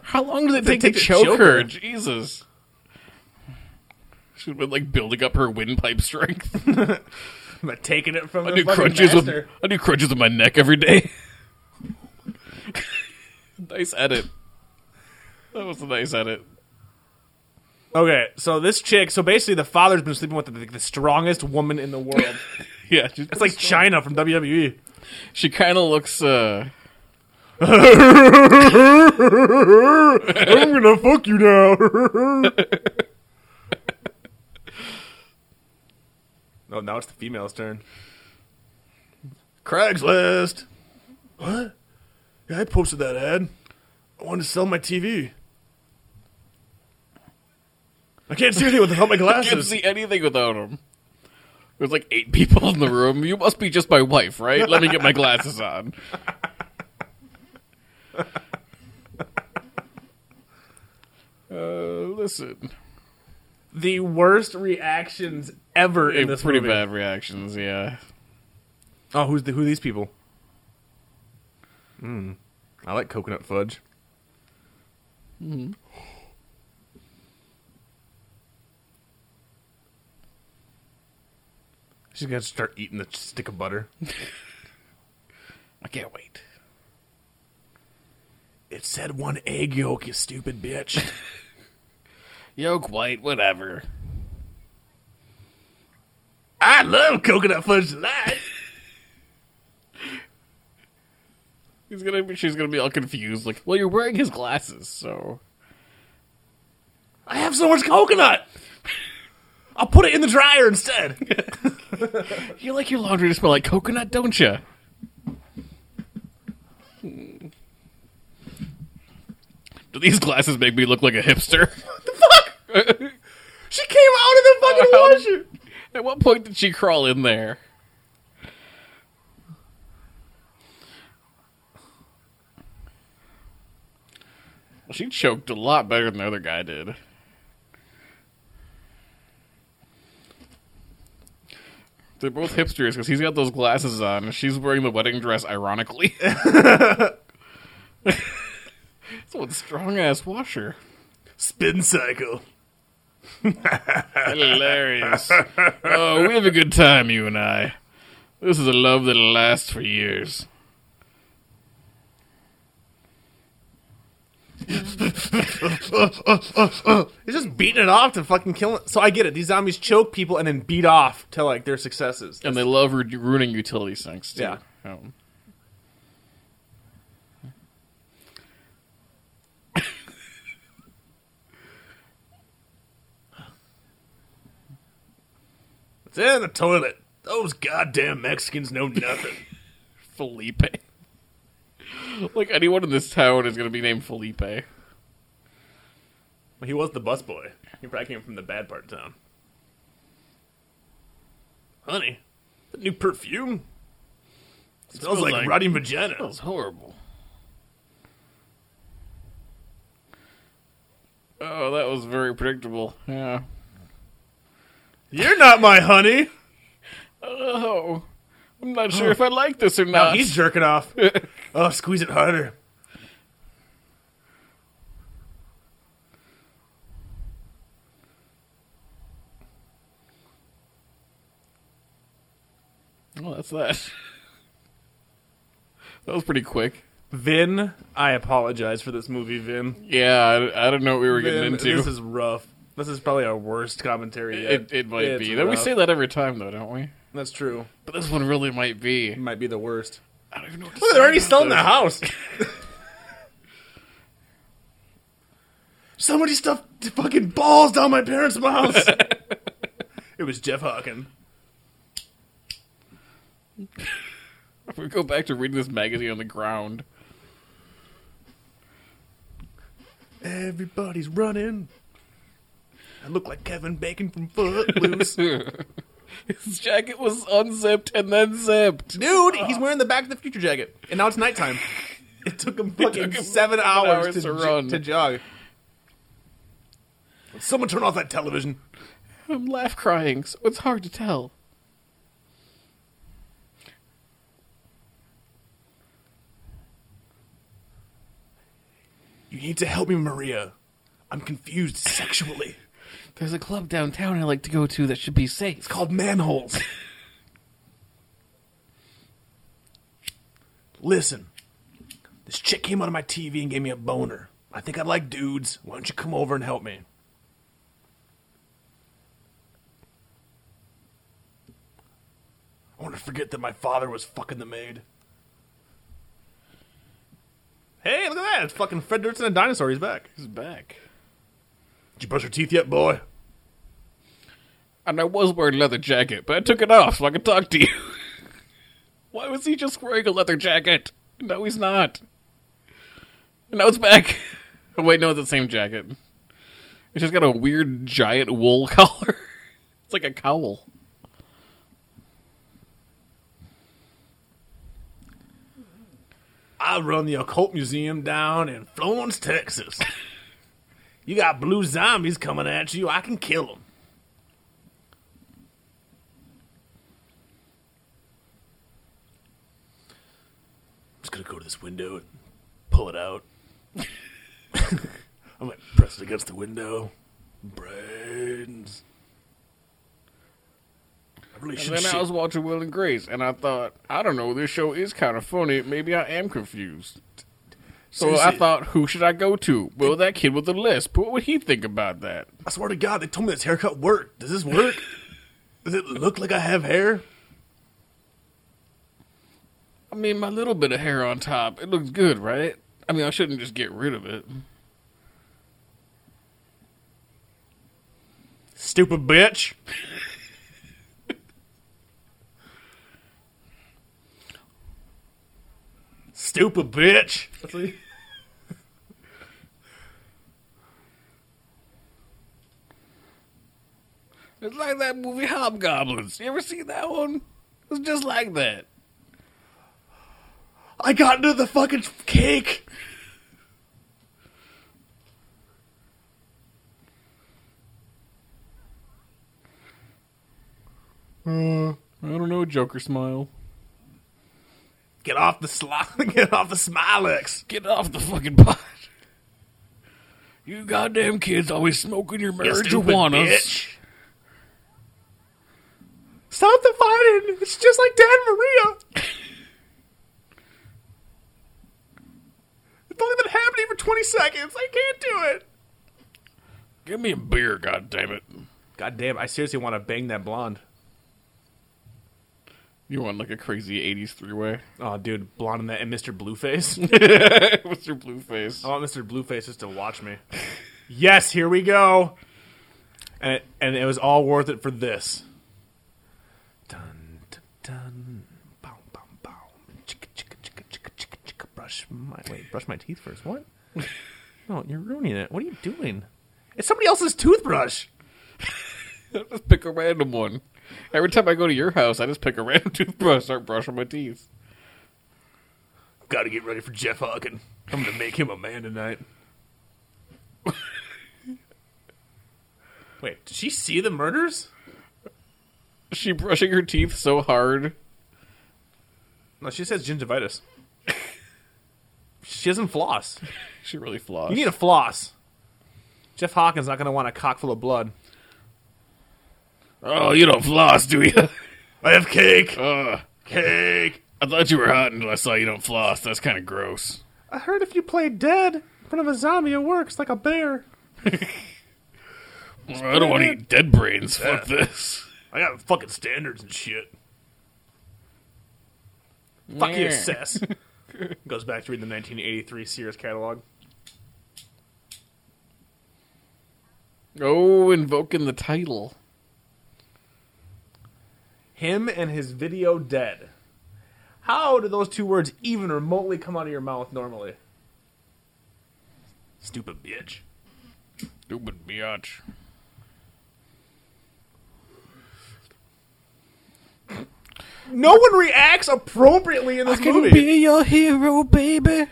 How long did it take, take to choke, choke her? her? Jesus. She's been like building up her windpipe strength. *laughs* I'm taking it from I the do crunches with. I do crunches with my neck every day. *laughs* nice edit. That was a nice edit. Okay, so this chick, so basically the father's been sleeping with the, the strongest woman in the world. *laughs* Yeah, she's It's like Chyna from. WWE. she kind of looks. uh I'm gonna fuck you now. Oh, now it's the female's turn. Craigslist. What? Yeah, I posted that ad. I wanted to sell my TV. I can't see anything without my glasses. *laughs* I can't see anything without them. There's like eight people in the room. You must be just my wife, right? Let me get my glasses on. *laughs* Uh, listen, The worst reactions ever in this pretty movie. bad reactions. Yeah, Oh, who's the, who are these people? Hmm. I like coconut fudge. She's gonna start eating the stick of butter. *laughs* I can't wait. It said one egg yolk, you stupid bitch. *laughs* Yolk white, whatever. I love coconut fudge delight. He's gonna be. She's gonna be all confused. Like, well, you're wearing his glasses, so I have so much coconut. I'll put it in the dryer instead. *laughs* you like your laundry to smell like coconut, don't you? Do these glasses make me look like a hipster? What the fuck? *laughs* she came out of the fucking washer. At what point did she crawl in there? She choked a lot better than the other guy did. They're both hipsters because he's got those glasses on and she's wearing the wedding dress ironically. *laughs* it's strong ass washer. Spin cycle. Hilarious. oh, we have a good time, you and I. This is a love that'll last for years. He's just beating it off to fucking kill it. So I get it. These zombies choke people and then beat off to like their successes. And they love ru- ruining utility sinks, too. Yeah. Um, It's in the toilet. Those goddamn Mexicans know nothing. *laughs* Felipe. like anyone in this town is gonna be named Felipe. he was the busboy. He probably came from the bad part of town. Honey, that new perfume smells, smells like, like- rotting vagina. That was horrible. Oh, that was very predictable. Yeah. You're not my honey. Oh, I'm not sure if I like this or No, not. he's jerking off. *laughs* oh, squeeze it harder. Oh, that's that. *laughs* that was pretty quick. Vin, I apologize for this movie, Vin. Yeah, I, I don't know what we were getting Vin, into. This is rough. This is probably our worst commentary yet. it, it might It's be. We say that every time, though, don't we? That's true. But this one really might be. It might be the worst. I don't even know what to Look, they're already selling the house. *laughs* Somebody stuffed fucking balls down my parents' mouths. *laughs* it was Jeff Hawken. *laughs* We go back to reading this magazine on the ground. Everybody's running. I look like Kevin Bacon from Footloose. *laughs* His jacket was unzipped and then zipped. Dude, he's wearing the Back to the Future jacket, and now it's nighttime. It took him *laughs* fucking took him seven seven hours, hours to, to j- run. to jog. Someone turn off that television. I'm laugh crying, so it's hard to tell. You need to help me, Maria. I'm confused sexually. There's a club downtown I like to go to that should be safe. It's called manholes. *laughs* Listen, this chick came out of my TV and gave me a boner. I think I'd like dudes. Why don't you come over and help me? I want to forget that my father was fucking the maid. Hey, look at that! It's fucking Fred Durst and a dinosaur. He's back. He's back. Did you brush your teeth yet, boy? And I was wearing a leather jacket, but I took it off so I could talk to you. *laughs* Why was he just wearing a leather jacket? No, he's not. And now it's back. Oh, *laughs* wait, no, it's the same jacket. It's just got a weird giant wool *laughs* collar. It's like a cowl. I run the occult museum down in Florence, Texas. you got blue zombies coming at you. I can kill them. Just gonna go to this window and pull it out. *laughs* I'm press it against the window. Brains. I really And then I shit- was watching Will and Grace, and I thought, I don't know, this show is kind of funny. Maybe I am confused. So I thought, who should I go to? Will that kid with the lisp? What would he think about that? I swear to God, they told me this haircut worked. Does this work? *laughs* Does it look like I have hair? I mean, my little bit of hair on top, it looks good, right? I mean, I shouldn't just get rid of it. Stupid bitch. Stupid bitch. It's like that movie Hobgoblins. You ever see that one? It's just like that. I got into the fucking cake. Uh, I don't know, a Joker smile. Get off the sli- *laughs* Get off the Smilex. Get off the fucking pot. You goddamn kids always smoking your You stupid marijuana. bitch. Stop the fighting. It's just like Dan Maria. *laughs* it's only been happening for 20 seconds. I can't do it. Give me a beer, goddammit. God damn, I seriously want to bang that blonde. You want like a crazy 80s three way? Oh, dude, blonde and that and Mr. Blueface. What's your blue? I want Mr. Blueface just to watch me. yes, here we go. And it, and it was all worth it for this. Dun dun. Bow, Brush my wait. Brush my teeth first. What? no, you're ruining it. What are you doing? It's somebody else's toothbrush. *laughs* just pick a random one. Every time I go to your house, I just pick a random *laughs* toothbrush, and start brushing my teeth. Got to get ready for Jeff Hawken. I'm gonna make him a man tonight. Wait, did she see the murders? Is she brushing her teeth so hard? No, she says gingivitis. *laughs* she doesn't floss. *laughs* She really floss. You need a floss. Jeff Hawkins not gonna want a cock full of blood. oh, you don't floss, do you? *laughs* I have cake. uh, Cake. I thought you were hot until I saw you don't floss. That's kind of gross. I heard if you play dead in front of a zombie, it works like a bear. *laughs* I don't want to eat dead brains. Fuck this. I got fucking standards and shit. Fuck you, Yeah. Sess. *laughs* Goes back to reading the 1983 Sears catalog. Oh, invoking the title. Him and his video dead. How do those two words even remotely come out of your mouth normally? Stupid bitch. Stupid biatch. No one reacts appropriately in this movie. be your hero, baby.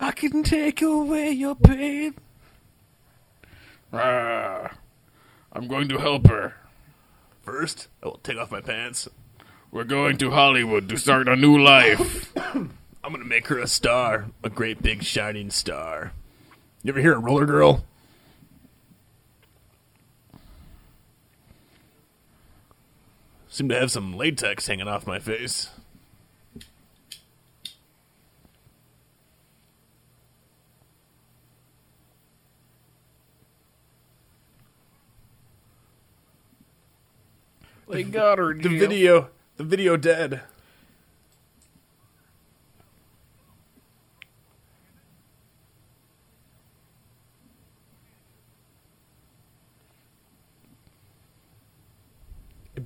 I can take away your pain. Ah, I'm going to help her. First, I will take off my pants. We're going to Hollywood to start a new life. *coughs* I'm gonna make her a star, a great big shining star. You ever hear of Roller Girl? Seem to have some latex hanging off my face. they got her. The video, the video dead.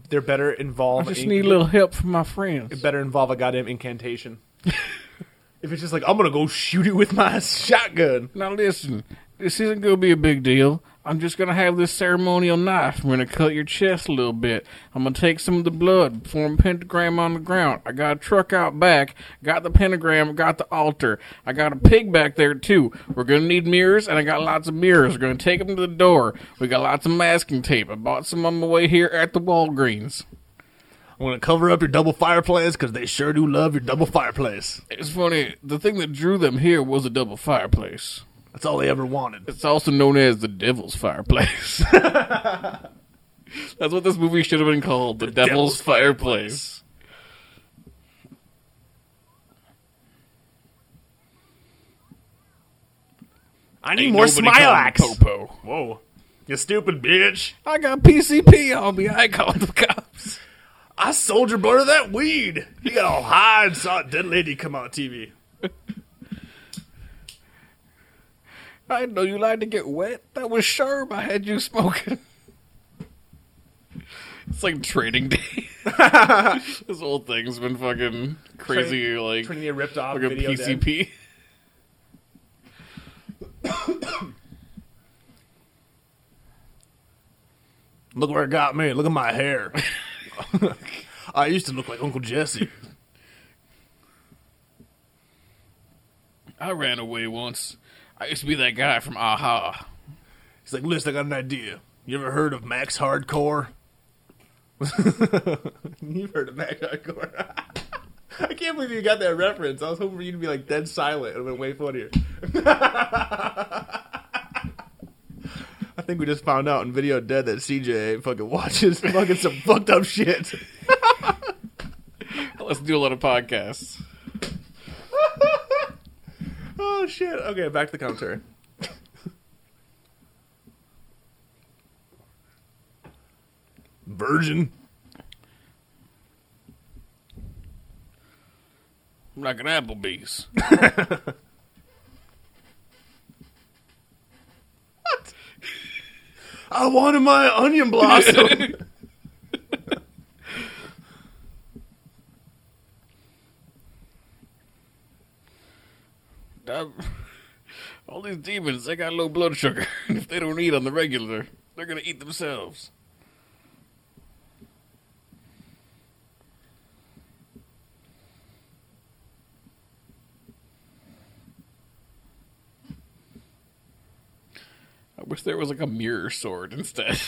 They're better involved. I just in- need a little help from my friends. It better involve a goddamn incantation. *laughs* if it's just like I'm gonna go shoot it with my *laughs* shotgun. Now listen, this isn't gonna be a big deal. I'm just gonna have this ceremonial knife. I'm gonna cut your chest a little bit. I'm gonna take some of the blood, form a pentagram on the ground. I got a truck out back, got the pentagram, got the altar. I got a pig back there too. We're gonna need mirrors, and I got lots of mirrors. We're gonna take them to the door. We got lots of masking tape. I bought some on my way here at the Walgreens. I'm gonna cover up your double fireplace because they sure do love your double fireplace. It's funny. The thing that drew them here was a double fireplace. That's all they ever wanted. It's also known as the Devil's Fireplace. *laughs* That's what this movie should have been called, The, Devil's, Devil's Fireplace. I need Ain't more Smilex. Popo. Whoa, you stupid bitch! I got PCP on me. I called the cops. I sold your brother that weed. He got all high and saw a dead lady come on TV. *laughs* I didn't know you like to get wet. That was Sherb I had you smoking. *laughs* It's like trading day. *laughs* this whole thing's been fucking crazy, like, Trinity ripped off like a. PCP. *coughs* Look where it got me. Look at my hair. *laughs* I used to look like Uncle Jesse. I ran away once. I used to be that guy from a-ha. He's like, listen, I got an idea. You ever heard of Max Hardcore? *laughs* You've heard of Max Hardcore. *laughs* I can't believe you got that reference. I was hoping for you to be like dead silent. It would have been way funnier. I think we just found out in Video Dead that CJ fucking watches fucking some fucked up shit. *laughs* Let's do a lot of podcasts. Oh shit. Okay, back to the commentary. Virgin. Like an Applebee's. *laughs* What? I wanted my onion blossom. *laughs* *laughs* all these demons, they got low blood sugar. *laughs* if they don't eat on the regular, they're gonna eat themselves. I wish there was like a mirror sword instead.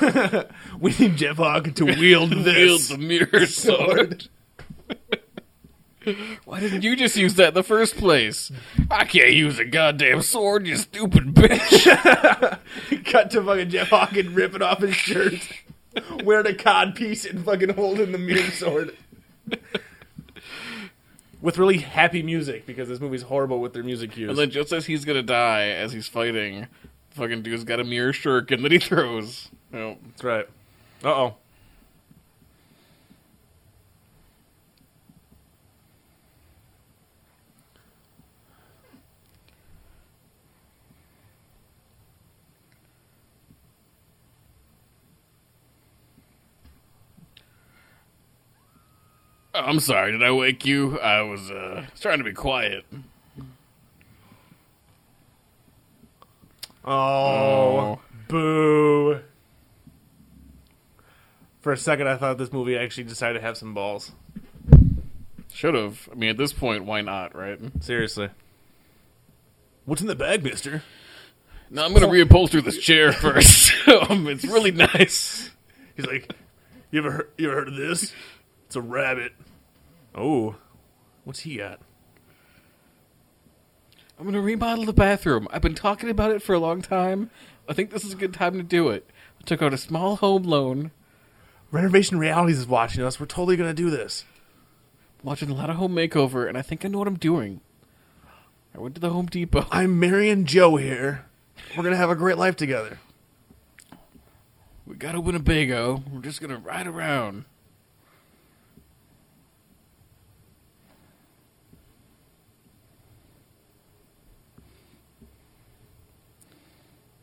*laughs* We need Jeff Hawken to wield Wield this the mirror sword. Why didn't you just use that in the first place? I can't use a goddamn sword, you stupid bitch. *laughs* Cut to fucking Jeff Hawken ripping off his shirt, wearing a cod piece and fucking holding the mirror sword. With really happy music because this movie's horrible with their music cues. and then just as he's gonna die, as he's fighting, fucking dude's got a mirror shuriken that he throws. Oh, That's right. Uh oh. I'm sorry, did I wake you? I was uh trying to be quiet. Oh, Oh. boo. For a second, I thought this movie actually decided to have some balls. Should have. I mean, at this point, why not, right? Seriously. What's in the bag, mister? Now I'm gonna reupholster this chair first. *laughs* um, it's really *laughs* nice. He's like, you ever heard, you ever heard of this? It's a rabbit. Oh, what's he got? I'm gonna remodel the bathroom. I've been talking about it for a long time. I think this is a good time to do it. I took out a small home loan, Renovation Realities is watching us. We're totally gonna do this. watching a lot of home makeover, and I think I know what I'm doing. I went to the Home Depot. I'm marrying Joe here. We're gonna have a great life together. We got a Winnebago. We're just gonna ride around.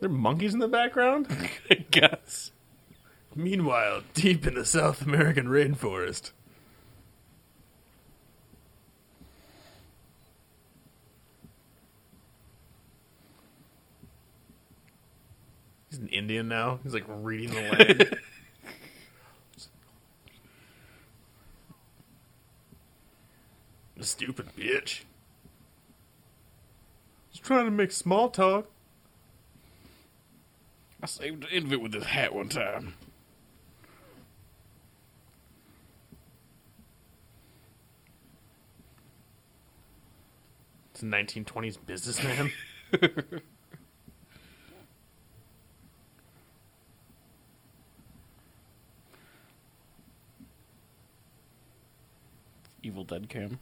There are monkeys in the background. *laughs* I guess. Meanwhile, deep in the South American rainforest. He's an Indian now. He's like reading the *laughs* land. Stupid bitch. He's trying to make small talk. I saved an infant with this hat one time. It's a 1920s businessman. *laughs* Evil Dead cam.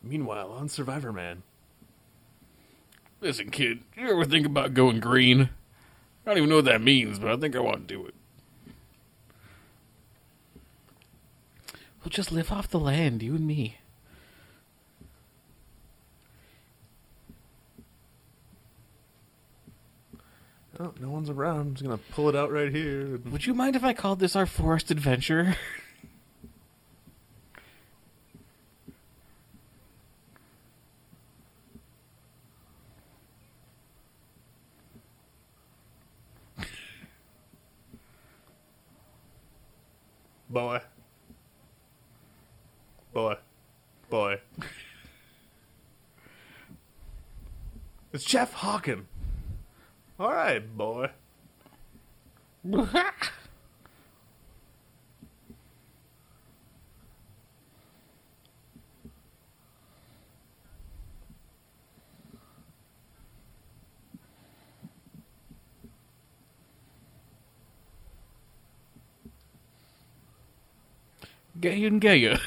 Meanwhile, on Survivor Man. Listen, kid, you ever think about going green? I don't even know what that means, but I think I want to do it. We'll just live off the land, you and me. Oh, no one's around. I'm just gonna pull it out right here. Would you mind if I called this our forest adventure? *laughs* Boy. Boy. Boy. it's Jeff Hawken. All right, boy. *laughs* Gay and gayer.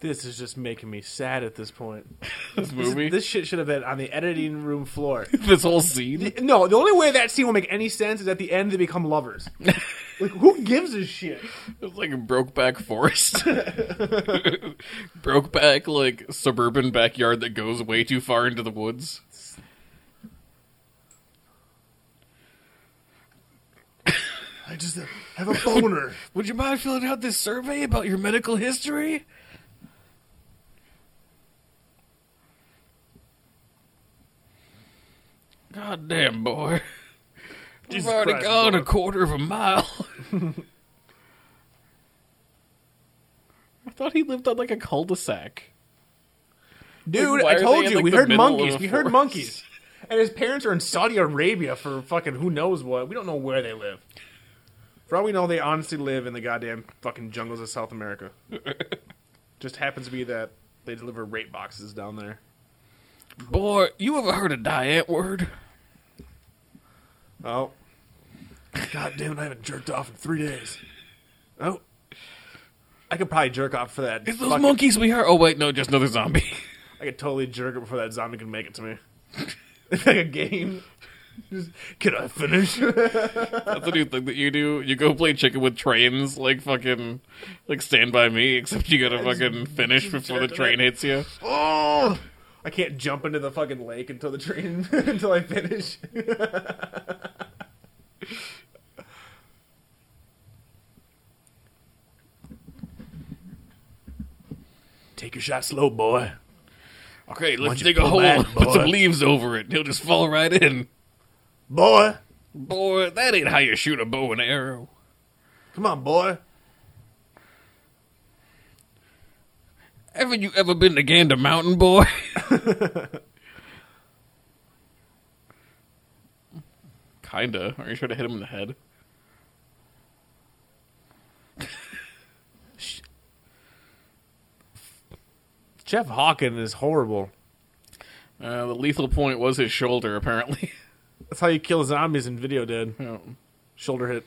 This is just making me sad at this point. *laughs* This This, movie? this shit should have been on the editing room floor. *laughs* this whole scene? No, the only way that scene will make any sense is at the end they become lovers. *laughs* like, who gives a shit? It's like a Brokeback Forest. Brokeback, like, suburban backyard that goes way too far into the woods. I just have a boner. *laughs* Would you mind filling out this survey about your medical history? God damn, boy. We've already Christ, gone boy. a quarter of a mile. *laughs* I thought he lived on like a cul-de-sac. Dude, why I are they told in, you like, we the heard middle of monkeys. a We heard forest? monkeys. And his parents are in Saudi Arabia for fucking who knows what. We don't know where they live. For all we know, they honestly live in the goddamn fucking jungles of South America. *laughs* Just happens to be that they deliver rape boxes down there. Boy, you ever heard a diet word? Oh. God damn it, I haven't jerked off in three days. Oh. I could probably jerk off for that. It's those fucking- monkeys we heard. Oh wait, no, just another zombie. *laughs* I could totally jerk it before that zombie can make it to me. it's *laughs* like a game. Just, can I finish? *laughs* That's a new thing that you do. You go play chicken with trains, like fucking, like Stand By Me, except you gotta fucking finish *laughs* before the train hits you. oh! I can't jump into the fucking lake until the train *laughs* until I finish. Take your shot slow, boy. Okay, let's dig a hole back, put some leaves over it. He'll just fall right in. Boy, Boy, that ain't how you shoot a bow and arrow. come on, boy. Haven't you ever been to Gander Mountain, boy? *laughs* Kinda. Are you sure to hit him in the head? Jeff Hawken is horrible. Uh, the lethal point was his shoulder, apparently. *laughs* That's how you kill zombies in Video Dead. Oh. Shoulder hit.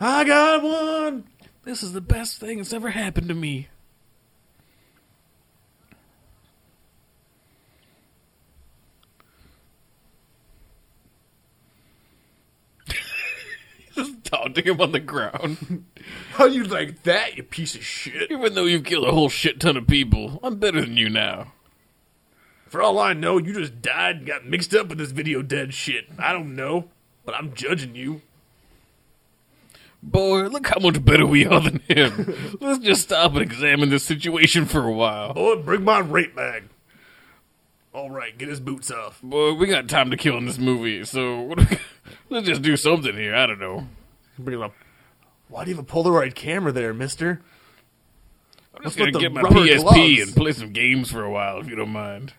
I got one. This is the best thing that's ever happened to me. *laughs* Just taunting him on the ground. *laughs* How you like that, you piece of shit? Even though you've killed a whole shit ton of people, I'm better than you now. For all I know, you just died and got mixed up with this Video Dead shit. I don't know, but I'm judging you. Boy, look how much better we are than him. *laughs* Let's just stop and examine this situation for a while. Boy, bring my rape bag. All right, get his boots off. Boy, we got time to kill in this movie, so what we, *laughs* let's just do something here. I don't know. Bring him up. Why do you have a Polaroid camera there, mister? I'm just What's gonna get my PSP gloves? and play some games for a while, if you don't mind.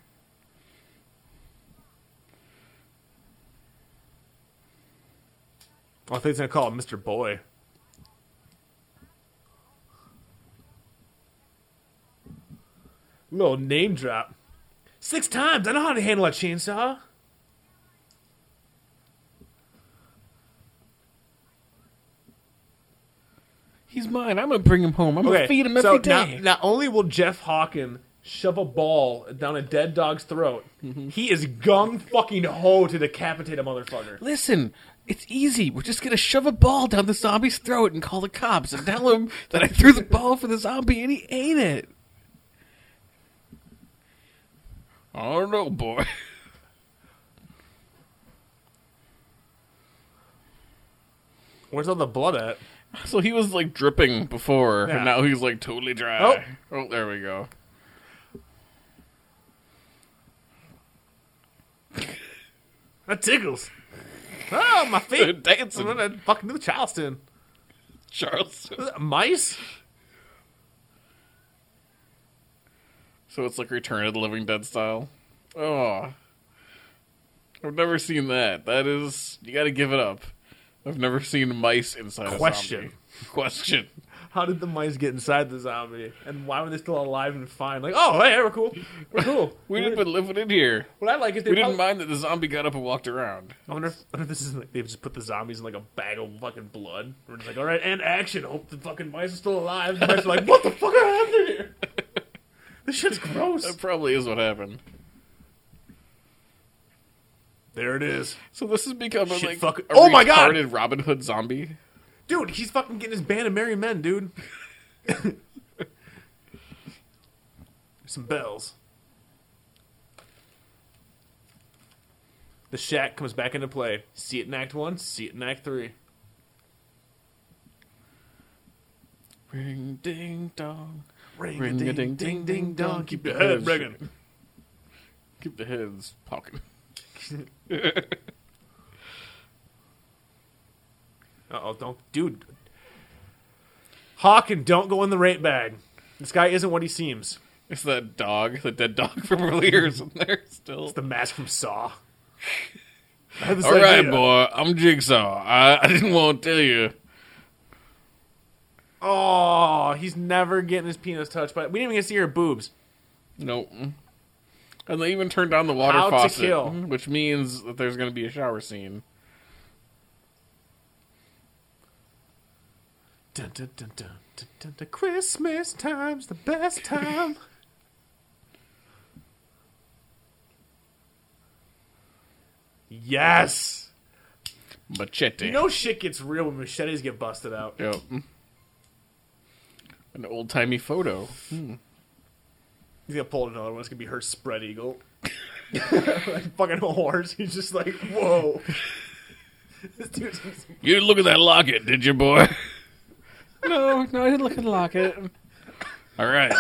I think he's gonna call him Mr. Boy. Little name drop. Six times. I know how to handle a chainsaw. He's mine. I'm gonna bring him home. I'm gonna feed him every so day. Not, not only will Jeff Hawken shove a ball down a dead dog's throat, Mm-hmm. he is gung fucking ho to decapitate a motherfucker. Listen, it's easy. We're just gonna shove a ball down the zombie's throat and call the cops and tell him that I threw the ball for the zombie and he ate it. I don't know, boy. Where's all the blood at? So he was like dripping before, Yeah. and now he's like totally dry. Oh. oh there we go. That tickles. Oh, *laughs* my feet. Dancing. I'm gonna fucking the Charleston. Charles. Mice? So it's like Return of the Living Dead style. Oh, I've never seen that. That is, you got to give it up. I've never seen mice inside Question. a zombie. Question. How did the mice get inside the zombie? And why were they still alive and fine? Like, oh, hey, we're cool. We're cool. *laughs* We didn't been living in here. What I like is they We didn't probably- mind that the zombie got up and walked around. I wonder, if, I wonder if this is like they've just put the zombies in like a bag of fucking blood. We're just like, all right, and action. Hope the fucking mice are still alive. The mice are like, what the fuck happened here? *laughs* This shit's gross. That probably is what happened. There it is, So this has become a, Shit, like fuck- a Oh my God! retarded Robin Hood zombie. Dude. He's fucking getting his band of merry men, dude. *laughs* Some bells. The shack comes back into play. See it in Act One. See it in Act Three. Ring ding dong. Ring, a ding ding ding dong. Keep the heads ringing. *laughs* Keep the heads pocket. *laughs* Uh oh, don't, dude. Hawk and don't go in the rape bag. This guy isn't what he seems. It's that dog, the dead dog from earlier, *laughs* is in there still. It's the mask from Saw. I had this All right, idea. boy. I'm Jigsaw. I, I didn't want to tell you. Oh, he's never getting his penis touched. But we didn't even get to see her boobs. Nope. And they even turned on the water How to faucet, Kill. which means that there's going to be a shower scene. Dun, dun, dun, dun, dun, dun, dun. Christmas time's the best time. *laughs* yes. Machete. You know shit gets real when machetes get busted out. Yep. An old timey photo. Hmm. He's gonna pull another one. It's gonna be her spread eagle. like *laughs* fucking horse. He's just like, whoa. *laughs* this dude's You didn't look at that locket, did you, boy? No, no, I didn't look at the locket. All right.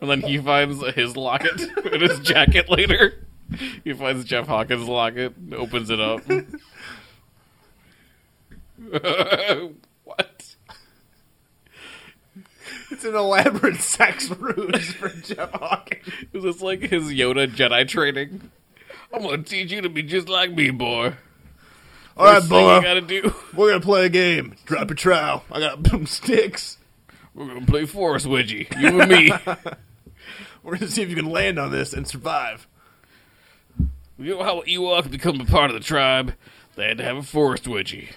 and then he finds his locket in his jacket later. He finds Jeff Hawkins' locket, and opens it up. *laughs* what? It's an elaborate sex ruse for Jeff Hawkins. Is this like his Yoda Jedi training? I'm gonna teach you to be just like me, boy. All right, boy. gotta do. *laughs* We're gonna play a game. Drop your trowel. I got some sticks. We're gonna play Forest Wedgie. You and me. *laughs* We're gonna see if you can land on this and survive. You know how Ewoks become a part of the tribe? They had to have a forest wedgie.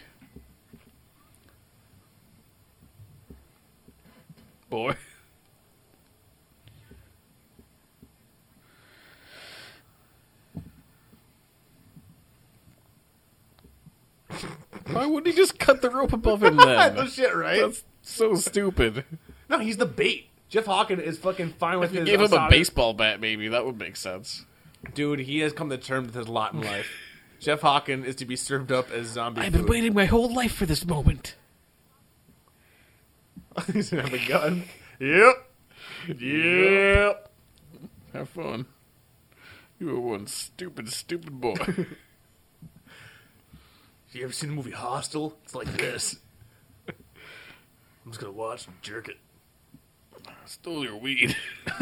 Boy. Why wouldn't he just cut the rope above him then? *laughs* no shit, right? That's so stupid. no, he's the bait. Jeff Hawkins is fucking fine with If you his. gave him a baseball bat, maybe that would make sense. Dude, he has come to terms with his lot in life. *laughs* Jeff Hawkins is to be served up as zombie. I've been food. waiting my whole life for this moment. *laughs* he's gonna have a gun. Yep. Yep. Have fun. You are one stupid, stupid boy. You ever seen the movie Hostel? It's like *laughs* this. I'm just gonna watch and jerk it. Stole your weed. *laughs*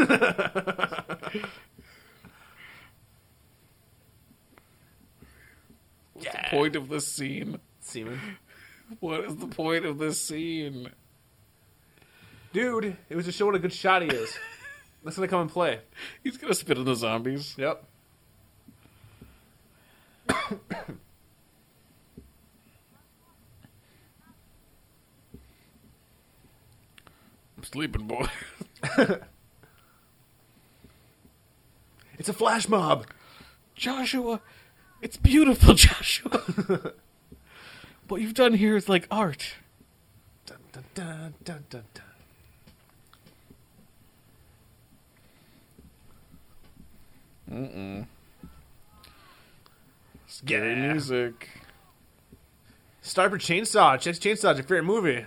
What's the point of this scene? Semen. What is the point of this scene? Dude, it was to show what a good shot he is. That's gonna come and play. He's gonna spit on the zombies. Yep. *coughs* sleeping, boy. *laughs* It's a flash mob. Joshua, it's beautiful, *laughs* Joshua. what you've done here is like art. Dun, dun, dun, dun, dun, dun. Scary Yeah. music. Starper Chainsaw. Check Chainsaw's your favorite movie.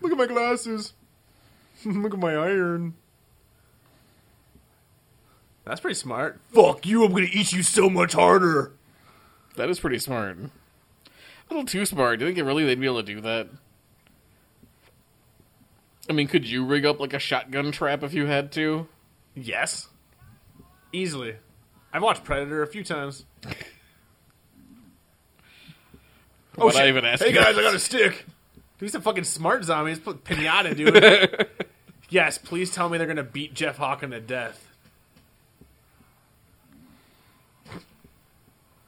Look at my glasses. *laughs* Look at my iron. That's pretty smart. Fuck you, I'm gonna eat you so much harder. That is pretty smart. A little too smart. Do you think it really they'd be able to do that? I mean, could you rig up like a shotgun trap if you had to? Yes. Easily. I've watched Predator a few times. Oh, Why'd I even ask Hey you guys, that? I got a stick. He's a fucking smart zombie. He's put pinata, *laughs* dude. Yes, please tell me they're gonna beat Jeff Hawkins to death.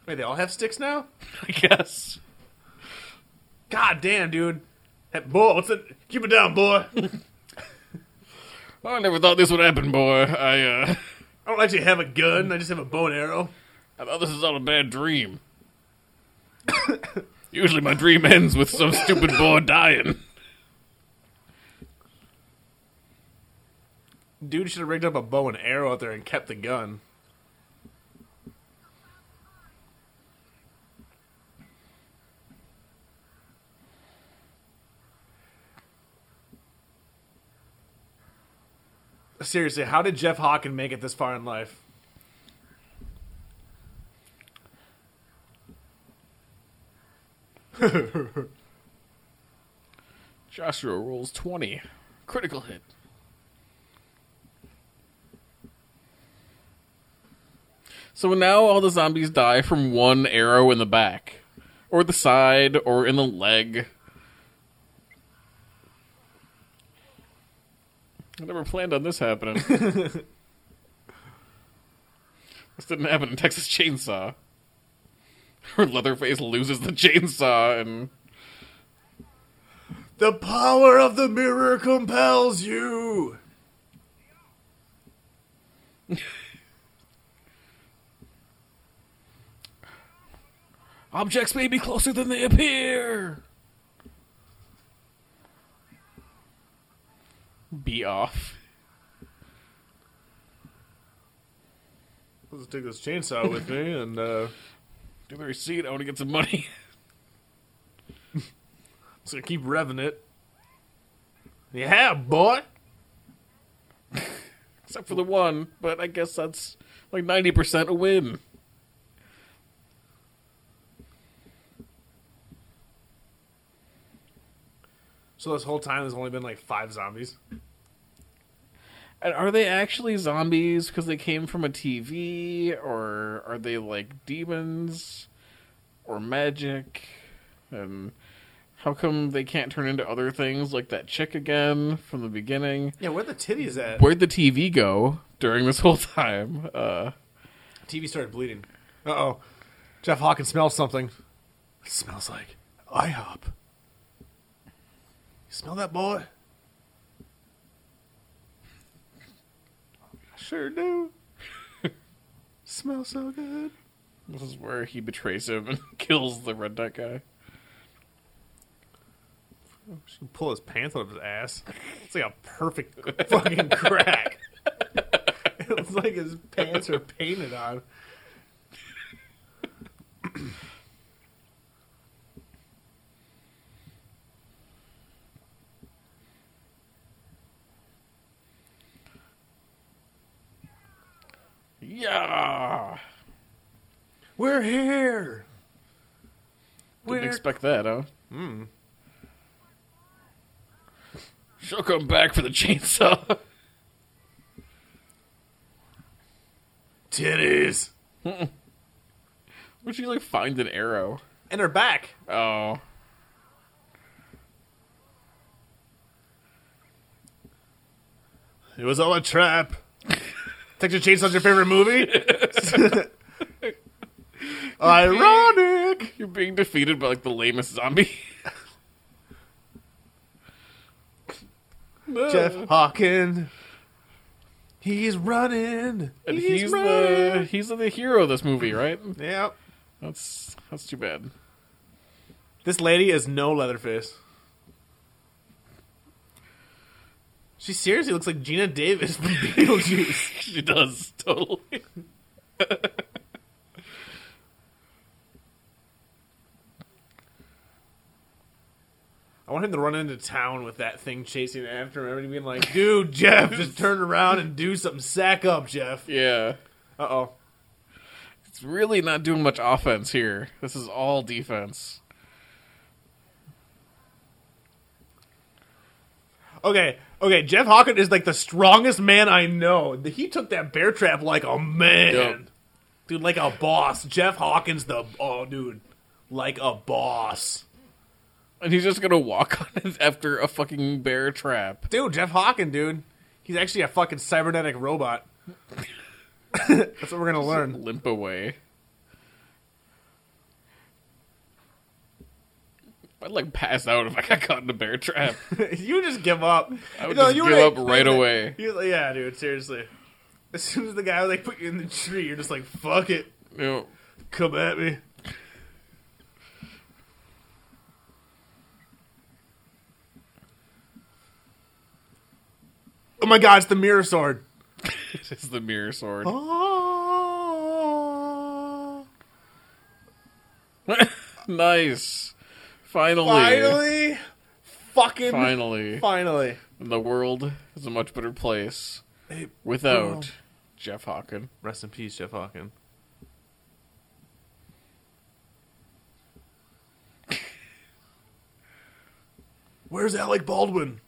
Wait, they all have sticks now? *laughs* I guess. God damn, dude. Hey, boy, what's it? Keep it down, boy. *laughs* I never thought this would happen, boy. I uh I don't actually have a gun. I just have a bow and arrow. I thought this was all a bad dream. *coughs* Usually my dream ends with some stupid boy dying. Dude should have rigged up a bow and arrow out there and kept the gun. Seriously, how did Jeff Hawken make it this far in life? *laughs* Joshua rolls 20. Critical hit. So now all the zombies die from one arrow in the back, or the side, or in the leg. I never planned on this happening. *laughs* this didn't happen in Texas Chainsaw. *laughs* Where Leatherface loses the chainsaw and The power of the mirror compels you. *laughs* Objects may be closer than they appear. Be off. Let's take this chainsaw with me and uh *laughs* Do the receipt. I want to get some money. *laughs* so keep revving it. Yeah, boy. *laughs* Except for the one, but I guess that's like 90% a win. So this whole time there's only been like five zombies. And are they actually zombies because they came from a TV? Or are they like demons? Or magic? And how come they can't turn into other things like that chick again from the beginning? Yeah, where the titties at? Where'd the TV go during this *laughs* whole time? Uh, TV started bleeding. Uh oh. Jeff Hawkins smells something. It smells like IHOP. Smell that, boy? I sure do. *laughs* smells so good. this is where he betrays him and *laughs* kills the redneck guy. She can pull his pants out of his ass. It's like a perfect *laughs* fucking crack. it's like his pants are painted on. Yeah! We're here. Didn't We're expect that, huh? Hmm. She'll come back for the chainsaw. titties. Would she like find an arrow? And her back. Oh. It was all a trap. Texas Chainsaw's your favorite movie? *laughs* Ironic. You're being defeated by like the lamest zombie. *laughs* Jeff *laughs* Hawken. He's running. And he's, he's, running. the he's the hero of this movie, right? Yep. That's that's too bad. This lady is no Leatherface. She seriously looks like Geena Davis from *laughs* Beetlejuice. *laughs* She does totally. I want him to run into town with that thing chasing after him. Everybody being like, dude, Jeff, just *laughs* turn around and do something. Sack up, Jeff. Yeah. Uh oh. It's really not doing much offense here. This is all defense. Okay, okay. Jeff Hawkins is like the strongest man I know. He took that bear trap like a man, Yep. dude, like a boss. Jeff Hawkins, the oh, dude, like a boss, And he's just gonna walk *laughs* on it after a fucking bear trap. dude. Jeff Hawkins, dude. He's actually a fucking cybernetic robot. *laughs* That's what we're gonna learn. Limp away. I'd like pass out if I got caught in a bear trap. *laughs* you just give up. I would No, just you give up right away. *laughs* Like, yeah, dude. Seriously. As soon as the guy like put you in the tree, you're just like, fuck it, know, come at me. Oh my god, *laughs* it's the mirror sword. It is the mirror sword. Oh. nice. Finally. Finally, fucking Finally. finally. The world is a much better place Hey, without bro. Jeff Hawken. Rest in peace, Jeff Hawken. *laughs* Where's Alec Baldwin?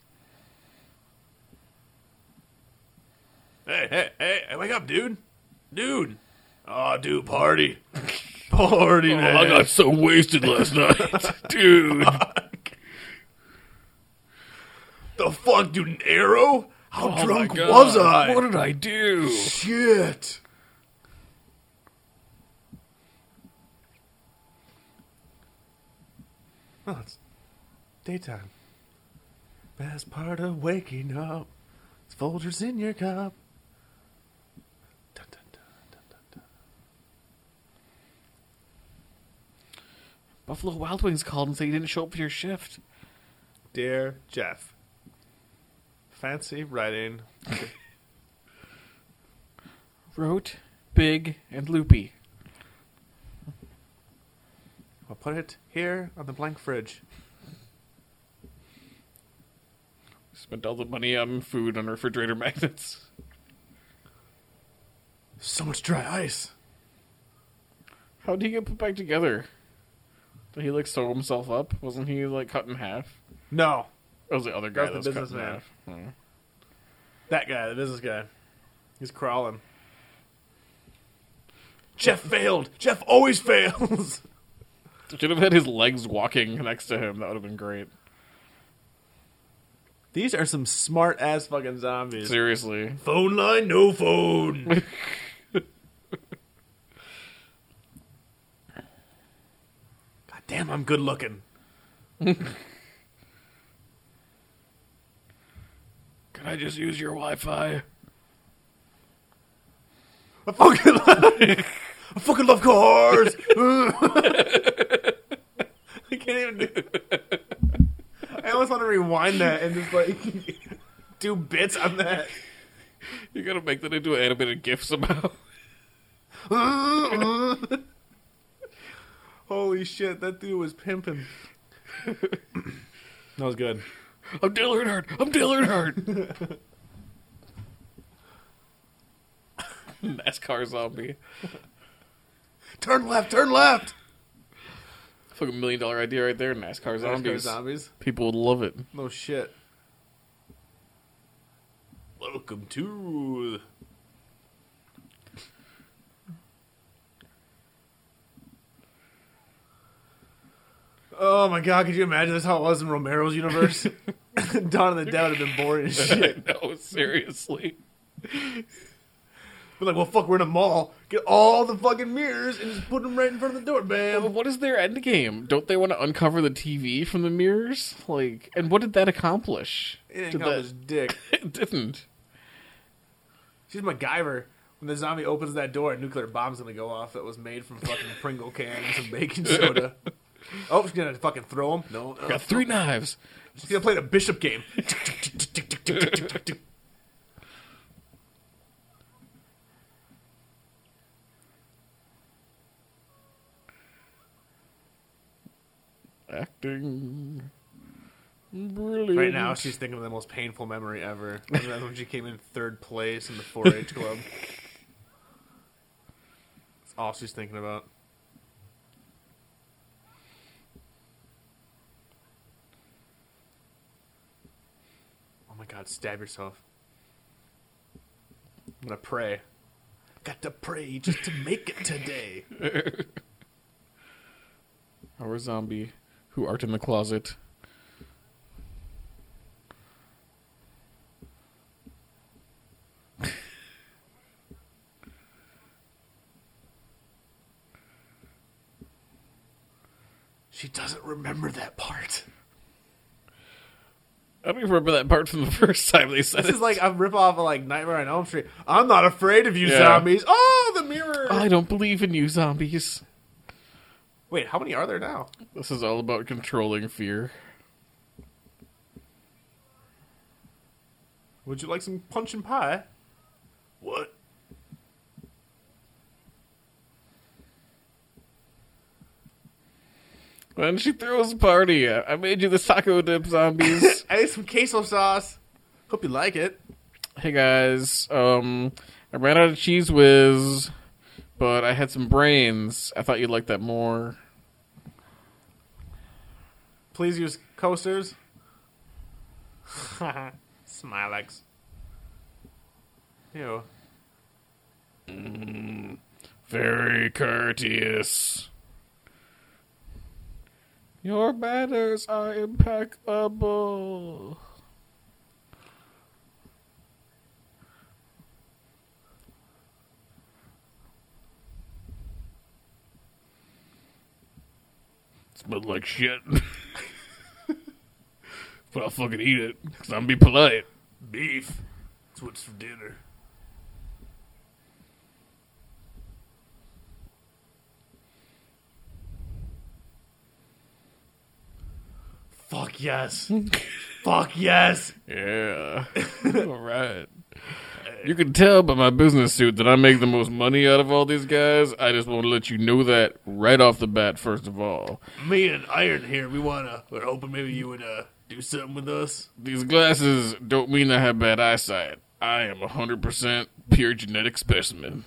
Hey, hey, hey, hey, wake up, dude. Dude. Oh, dude, party. *laughs* Party, oh, man. I got so wasted last night. *laughs* Dude. the fuck, dude, an arrow? How Oh my drunk God. was I? What did I do? Shit. Oh, it's daytime. Best part of waking up is Folgers in your cup. Dun, dun, dun, dun, dun, dun. Buffalo Wild Wings called and said you didn't show up for your shift. Dear Jeff, fancy writing. Wrote, big, and loopy. I'll put it here on the blank fridge. Spent all the money on food on refrigerator magnets. So much dry ice. How do you get put back together? He like sew himself up? Wasn't he like cut in half? No, it was the other guy That that was the cut in businessman. half. Hmm. That guy, the business guy. He's crawling. Jeff failed. Jeff always fails. *laughs* Should have had his legs walking next to him. That would have been great. These are some smart ass fucking zombies. Seriously. Phone line, no phone. *laughs* God damn, I'm good looking. *laughs* Can I just use your Wi-Fi? I fucking, *laughs* I fucking love cars. *laughs* I can't even do. I almost want to rewind that and just like do bits on that. You gotta make that into an animated GIF somehow. Holy shit, that dude was pimping. *laughs* that was good. I'm Dale Earnhardt. I'm Dale Earnhardt. *laughs* *laughs* NASCAR zombie. Turn left, turn left. Fucking million dollar idea right there. NASCAR zombies. zombies. People would love it. No shit. Welcome to. Oh my god, could you imagine that's how it was in Romero's universe? *laughs* *laughs* Dawn of the Dead would have been boring as *laughs* shit. Know, seriously. We're like, well, fuck, we're in a mall. Get all the fucking mirrors and just put them right in front of the door. Bam. What is their end game? Don't they want to uncover the TV from the mirrors? Like, and what did that accomplish? It ain't Did called that- his dick. It didn't. She's MacGyver. When the zombie opens that door, a nuclear bomb's gonna go off that was made from fucking Pringle cans and baking soda. Oh, she's gonna fucking throw them? No, no. Got three knives. She's gonna play the bishop game. Acting. Brilliant. right now, she's thinking of the most painful memory ever. That's when she came in third place in the 4-H club. *laughs* That's all she's thinking about. My god, stab yourself. I'm gonna pray. Got to pray just to make it today. *laughs* Our zombie who art in the closet. She doesn't remember that part. I don't even remember that part from the *laughs* first time they said This it. is like a ripoff of like Nightmare on Elm Street. I'm not afraid of you Yeah. zombies. Oh, the mirror. I don't believe in you, zombies. Wait, how many are there now? This is all about controlling fear. Would you like some punch and pie? What? When she throws a party, I made you the taco dip zombies. *laughs* I ate some queso sauce. Hope you like it. hey guys, um, I ran out of Cheez Whiz, but I had some brains. I thought you'd like that more. Please use coasters. *laughs* Smilex. Ew. Very courteous. Your manners are impeccable. Smelled like shit. *laughs* but I'll fucking eat it, because I'm be polite. Beef. That's what's for dinner. Fuck yes. Fuck yes. Yeah. *laughs* all right. You can tell by my business suit that I make the most money out of all these guys. I just want to let you know that right off the bat, first of all. Me and Iron here, we wanna. We're hoping maybe you would uh do something with us. These glasses don't mean I have bad eyesight. I am a 100% pure genetic specimen.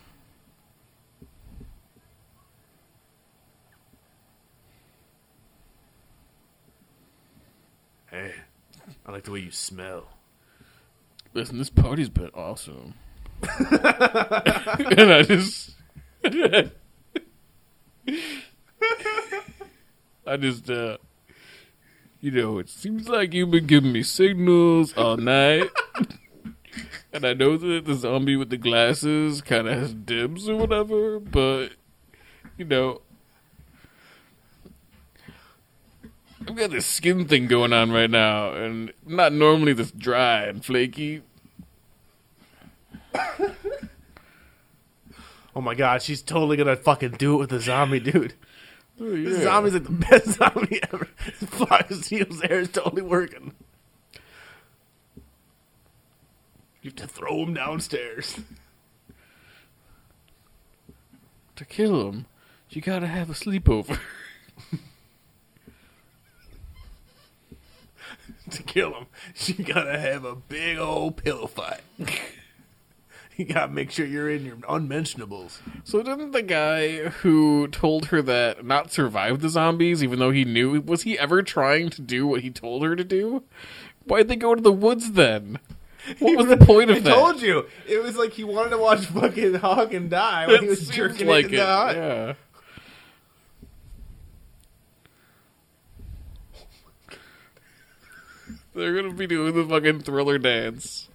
Hey, I like the way you smell. Listen, this party's been awesome. *laughs* and I just. *laughs* I just, uh. You know, it seems like you've been giving me signals all night. *laughs* and I know that the zombie with the glasses kind of has dibs or whatever, but, you know. I've got this skin thing going on right now, and not normally this dry and flaky. *laughs* Oh my god, she's totally gonna fucking do it with the zombie, dude. Oh, This yeah. zombie's like the best *laughs* zombie ever. Fox Seal's hair is totally working. You have to throw him downstairs. To kill him, you gotta have a sleepover. *laughs* to kill him, she gotta have a big old pillow fight. *laughs* you gotta make sure you're in your unmentionables. So didn't the guy who told her that not survive the zombies, even though he knew, was he ever trying to do what he told her to do? Why'd they go to the woods then? What was the point of I that? told you it was like he wanted to watch fucking Hawk and die when he was jerking like it it. Yeah. They're gonna be doing the fucking thriller dance.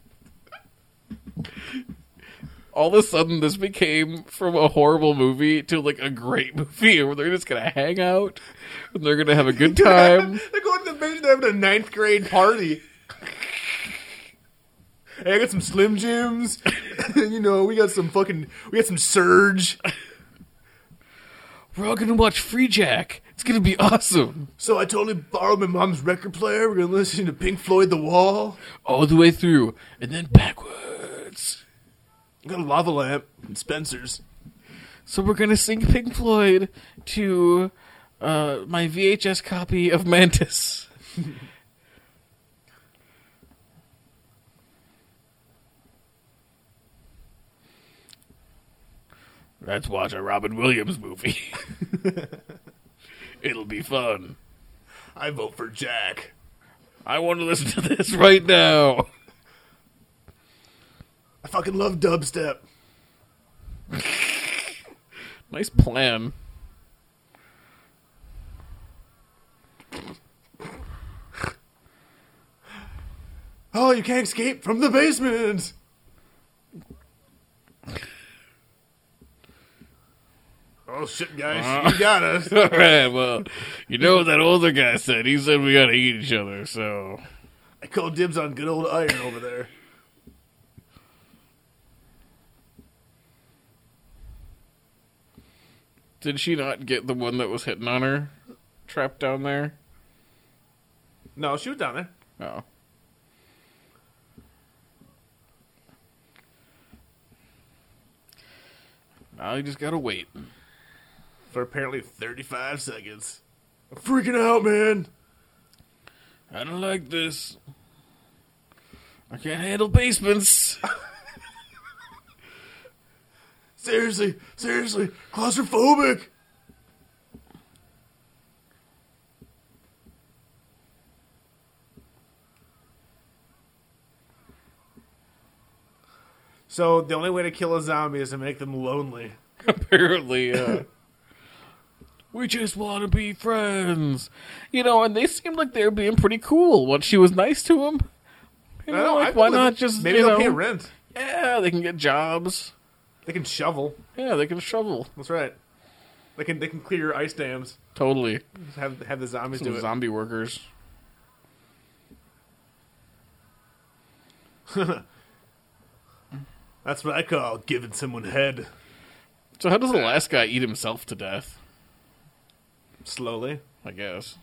All of a sudden, this became from a horrible movie to like a great movie where they're just gonna hang out and they're gonna have a good time. *laughs* They're going to the. They're having a ninth grade party. Hey, I got some Slim Jims. *laughs* you know, we got some fucking, we got some Surge. We're all gonna watch Freejack. It's gonna be awesome. So I totally borrowed my mom's record player. We're gonna listen to Pink Floyd, The Wall. All the way through and then backwards. I got a lava lamp and Spencer's. So we're gonna sing Pink Floyd to uh, my VHS copy of Mantis. *laughs* Let's watch a Robin Williams movie. *laughs* It'll be fun. I vote for Jack. I want to listen to this right now. I fucking love dubstep. *laughs* Nice plan. Oh, you can't escape from the basement. Oh shit, guys! Uh, you got us. *laughs* All right. Well, you know what that older guy said. He said we gotta eat each other. So I called dibs on good old iron over there. Did she not get the one that was hitting on her trapped down there? No, she was down there. Oh. Now you just gotta wait. For apparently 35 seconds. I'm freaking out, man. I don't like this. I can't handle basements. *laughs* Seriously, seriously, claustrophobic. So the only way to kill a zombie is to make them lonely. *laughs* Apparently, uh, we just want to be friends. You know, and they seemed like they were being pretty cool when she was nice to them. You know, like, why not just maybe they'll know, pay rent? Yeah, they can get jobs. They can shovel. Yeah, they can shovel. That's right. They can they can clear your ice dams. Totally. Just have have the zombies Some do it. zombie workers. *laughs* That's what I call giving someone head So how does the last guy eat himself to death? Slowly. I guess.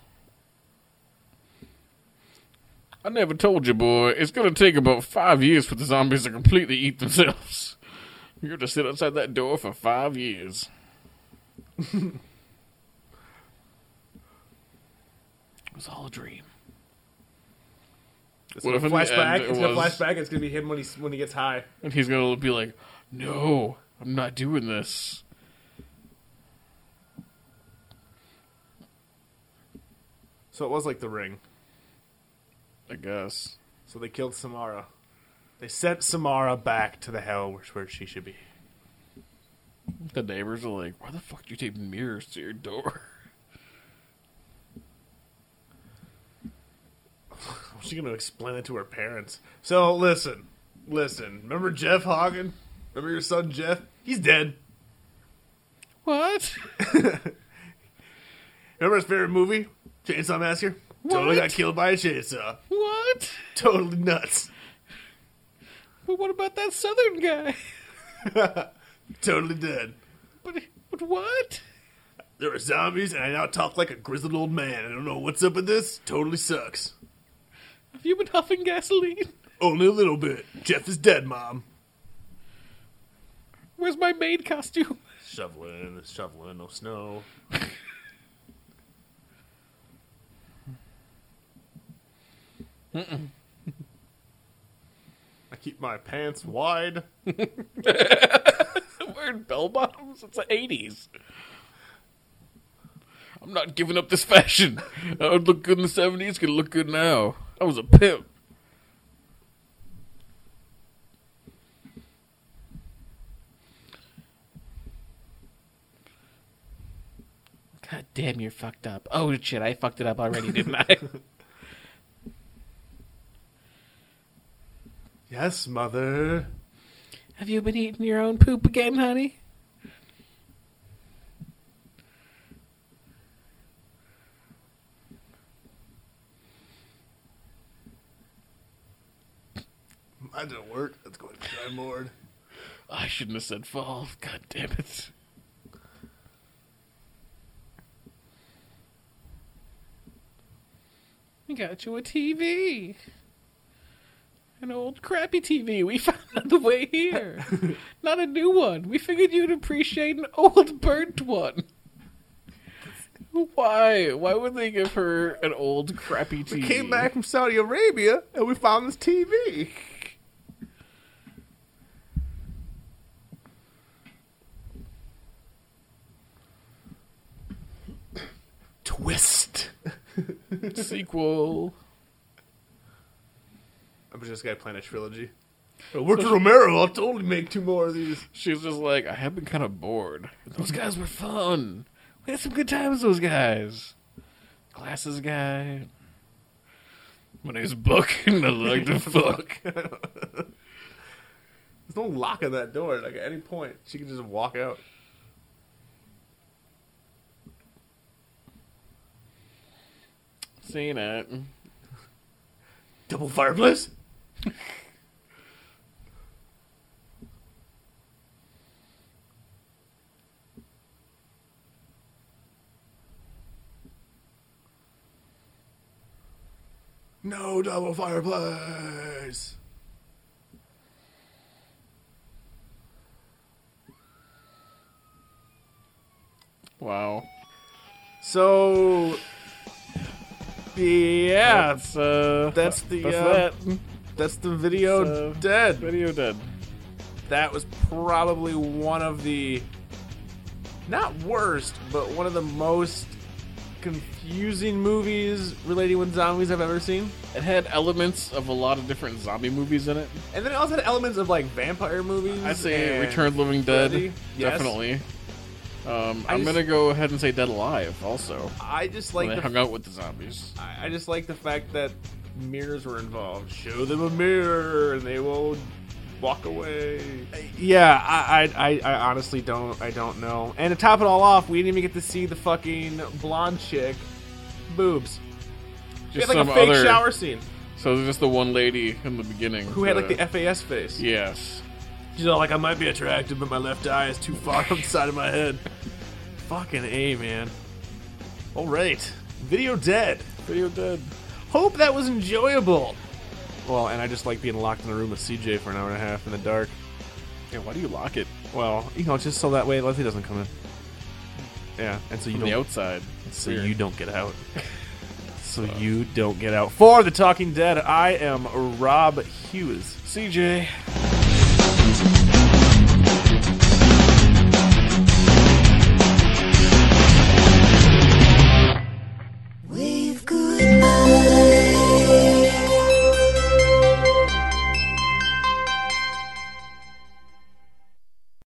I never told you, boy. It's gonna take about five years for the zombies to completely eat themselves. *laughs* You have to sit outside that door for five years. *laughs* it was all a dream. It's What gonna if flashback. end it It's gonna flashback. It's gonna be him when he when he gets high. And he's gonna be like, "No, I'm not doing this." So it was like the ring. I guess. So they killed Samara. They sent Samara back to the hell where, where she should be. The neighbors are like, "Why the fuck do you tape mirrors to your door?" *sighs* How's she gonna explain it to her parents? So listen, listen. Remember Jeff Hagen? Remember your son Jeff? He's dead. What? *laughs* Remember his favorite movie, Chainsaw Massacre? Totally got killed by a chainsaw. What? Totally nuts. But what about that southern guy? *laughs* Totally dead. But but what? There are zombies, and I now talk like a grizzled old man. I don't know what's up with this. Totally sucks. Have you been huffing gasoline? Only a little bit. Jeff is dead, Mom. Where's my maid costume? Shoveling, shoveling, no snow. *laughs* I keep my pants wide. *laughs* Wearing bell bottoms? It's the 80s. I'm not giving up this fashion. I would look good in the 70s, could look good now. I was a pimp. God damn, you're fucked up. Oh shit, I fucked it up already, didn't I? *laughs* Yes, mother. Have you been eating your own poop again, honey? That didn't work. Let's go ahead and try more. I shouldn't have said fall. God damn it. We got you a TV. An old crappy TV we *laughs* found on the way here. *laughs* Not a new one. We figured you'd appreciate an old burnt one. Why? Why would they give her an old crappy TV? We came back from Saudi Arabia and we found this TV. Twist. sequel. *laughs* I'm just gonna plan a trilogy. Work with Romero. I'll totally make two more of these. She was just like, I have been kind of bored. Those guys were fun. We had some good times, those guys. Glasses guy. My name's Buck, and I like to *laughs* fuck. There's no lock on that door. Like at any point, she can just walk out. Seen it. Double fireplace. *laughs* No double fireplace. Wow. So, yeah, That's uh. that's the, that's uh, that. That's the video So, dead. Video dead. That was probably one of the not worst, but one of the most confusing movies relating with zombies I've ever seen. It had elements of a lot of different zombie movies in it. And then it also had elements of like vampire movies. I'd say Return of Living Dead. Yes. Definitely. Um, I I'm just- gonna go ahead and say Dead Alive also. I just like the hung out with the zombies. I I just like the fact that mirrors were involved. Show them a mirror, and they will walk away. Yeah, I, I, I, I honestly don't, I don't know. And to top it all off, we didn't even get to see the fucking blonde chick boobs. She Just had like some a fake other. shower scene. So there's just the one lady in the beginning Who had like the FAS face? Yes. She's all like, I might be attractive, but my left eye is too far on the side of my head. Fucking A, man. All right. Video dead. Video dead. Hope that was enjoyable. Well, and I just like being locked in a room with CJ for an hour and a half in the dark. Yeah, why do you lock it Well, you know, just so that way Leslie doesn't come in. Yeah, and so you from don't, the outside? so Weird. you don't get out. *laughs* so you don't get out. For the Talking Dead, I am Rob Hughes. CJ.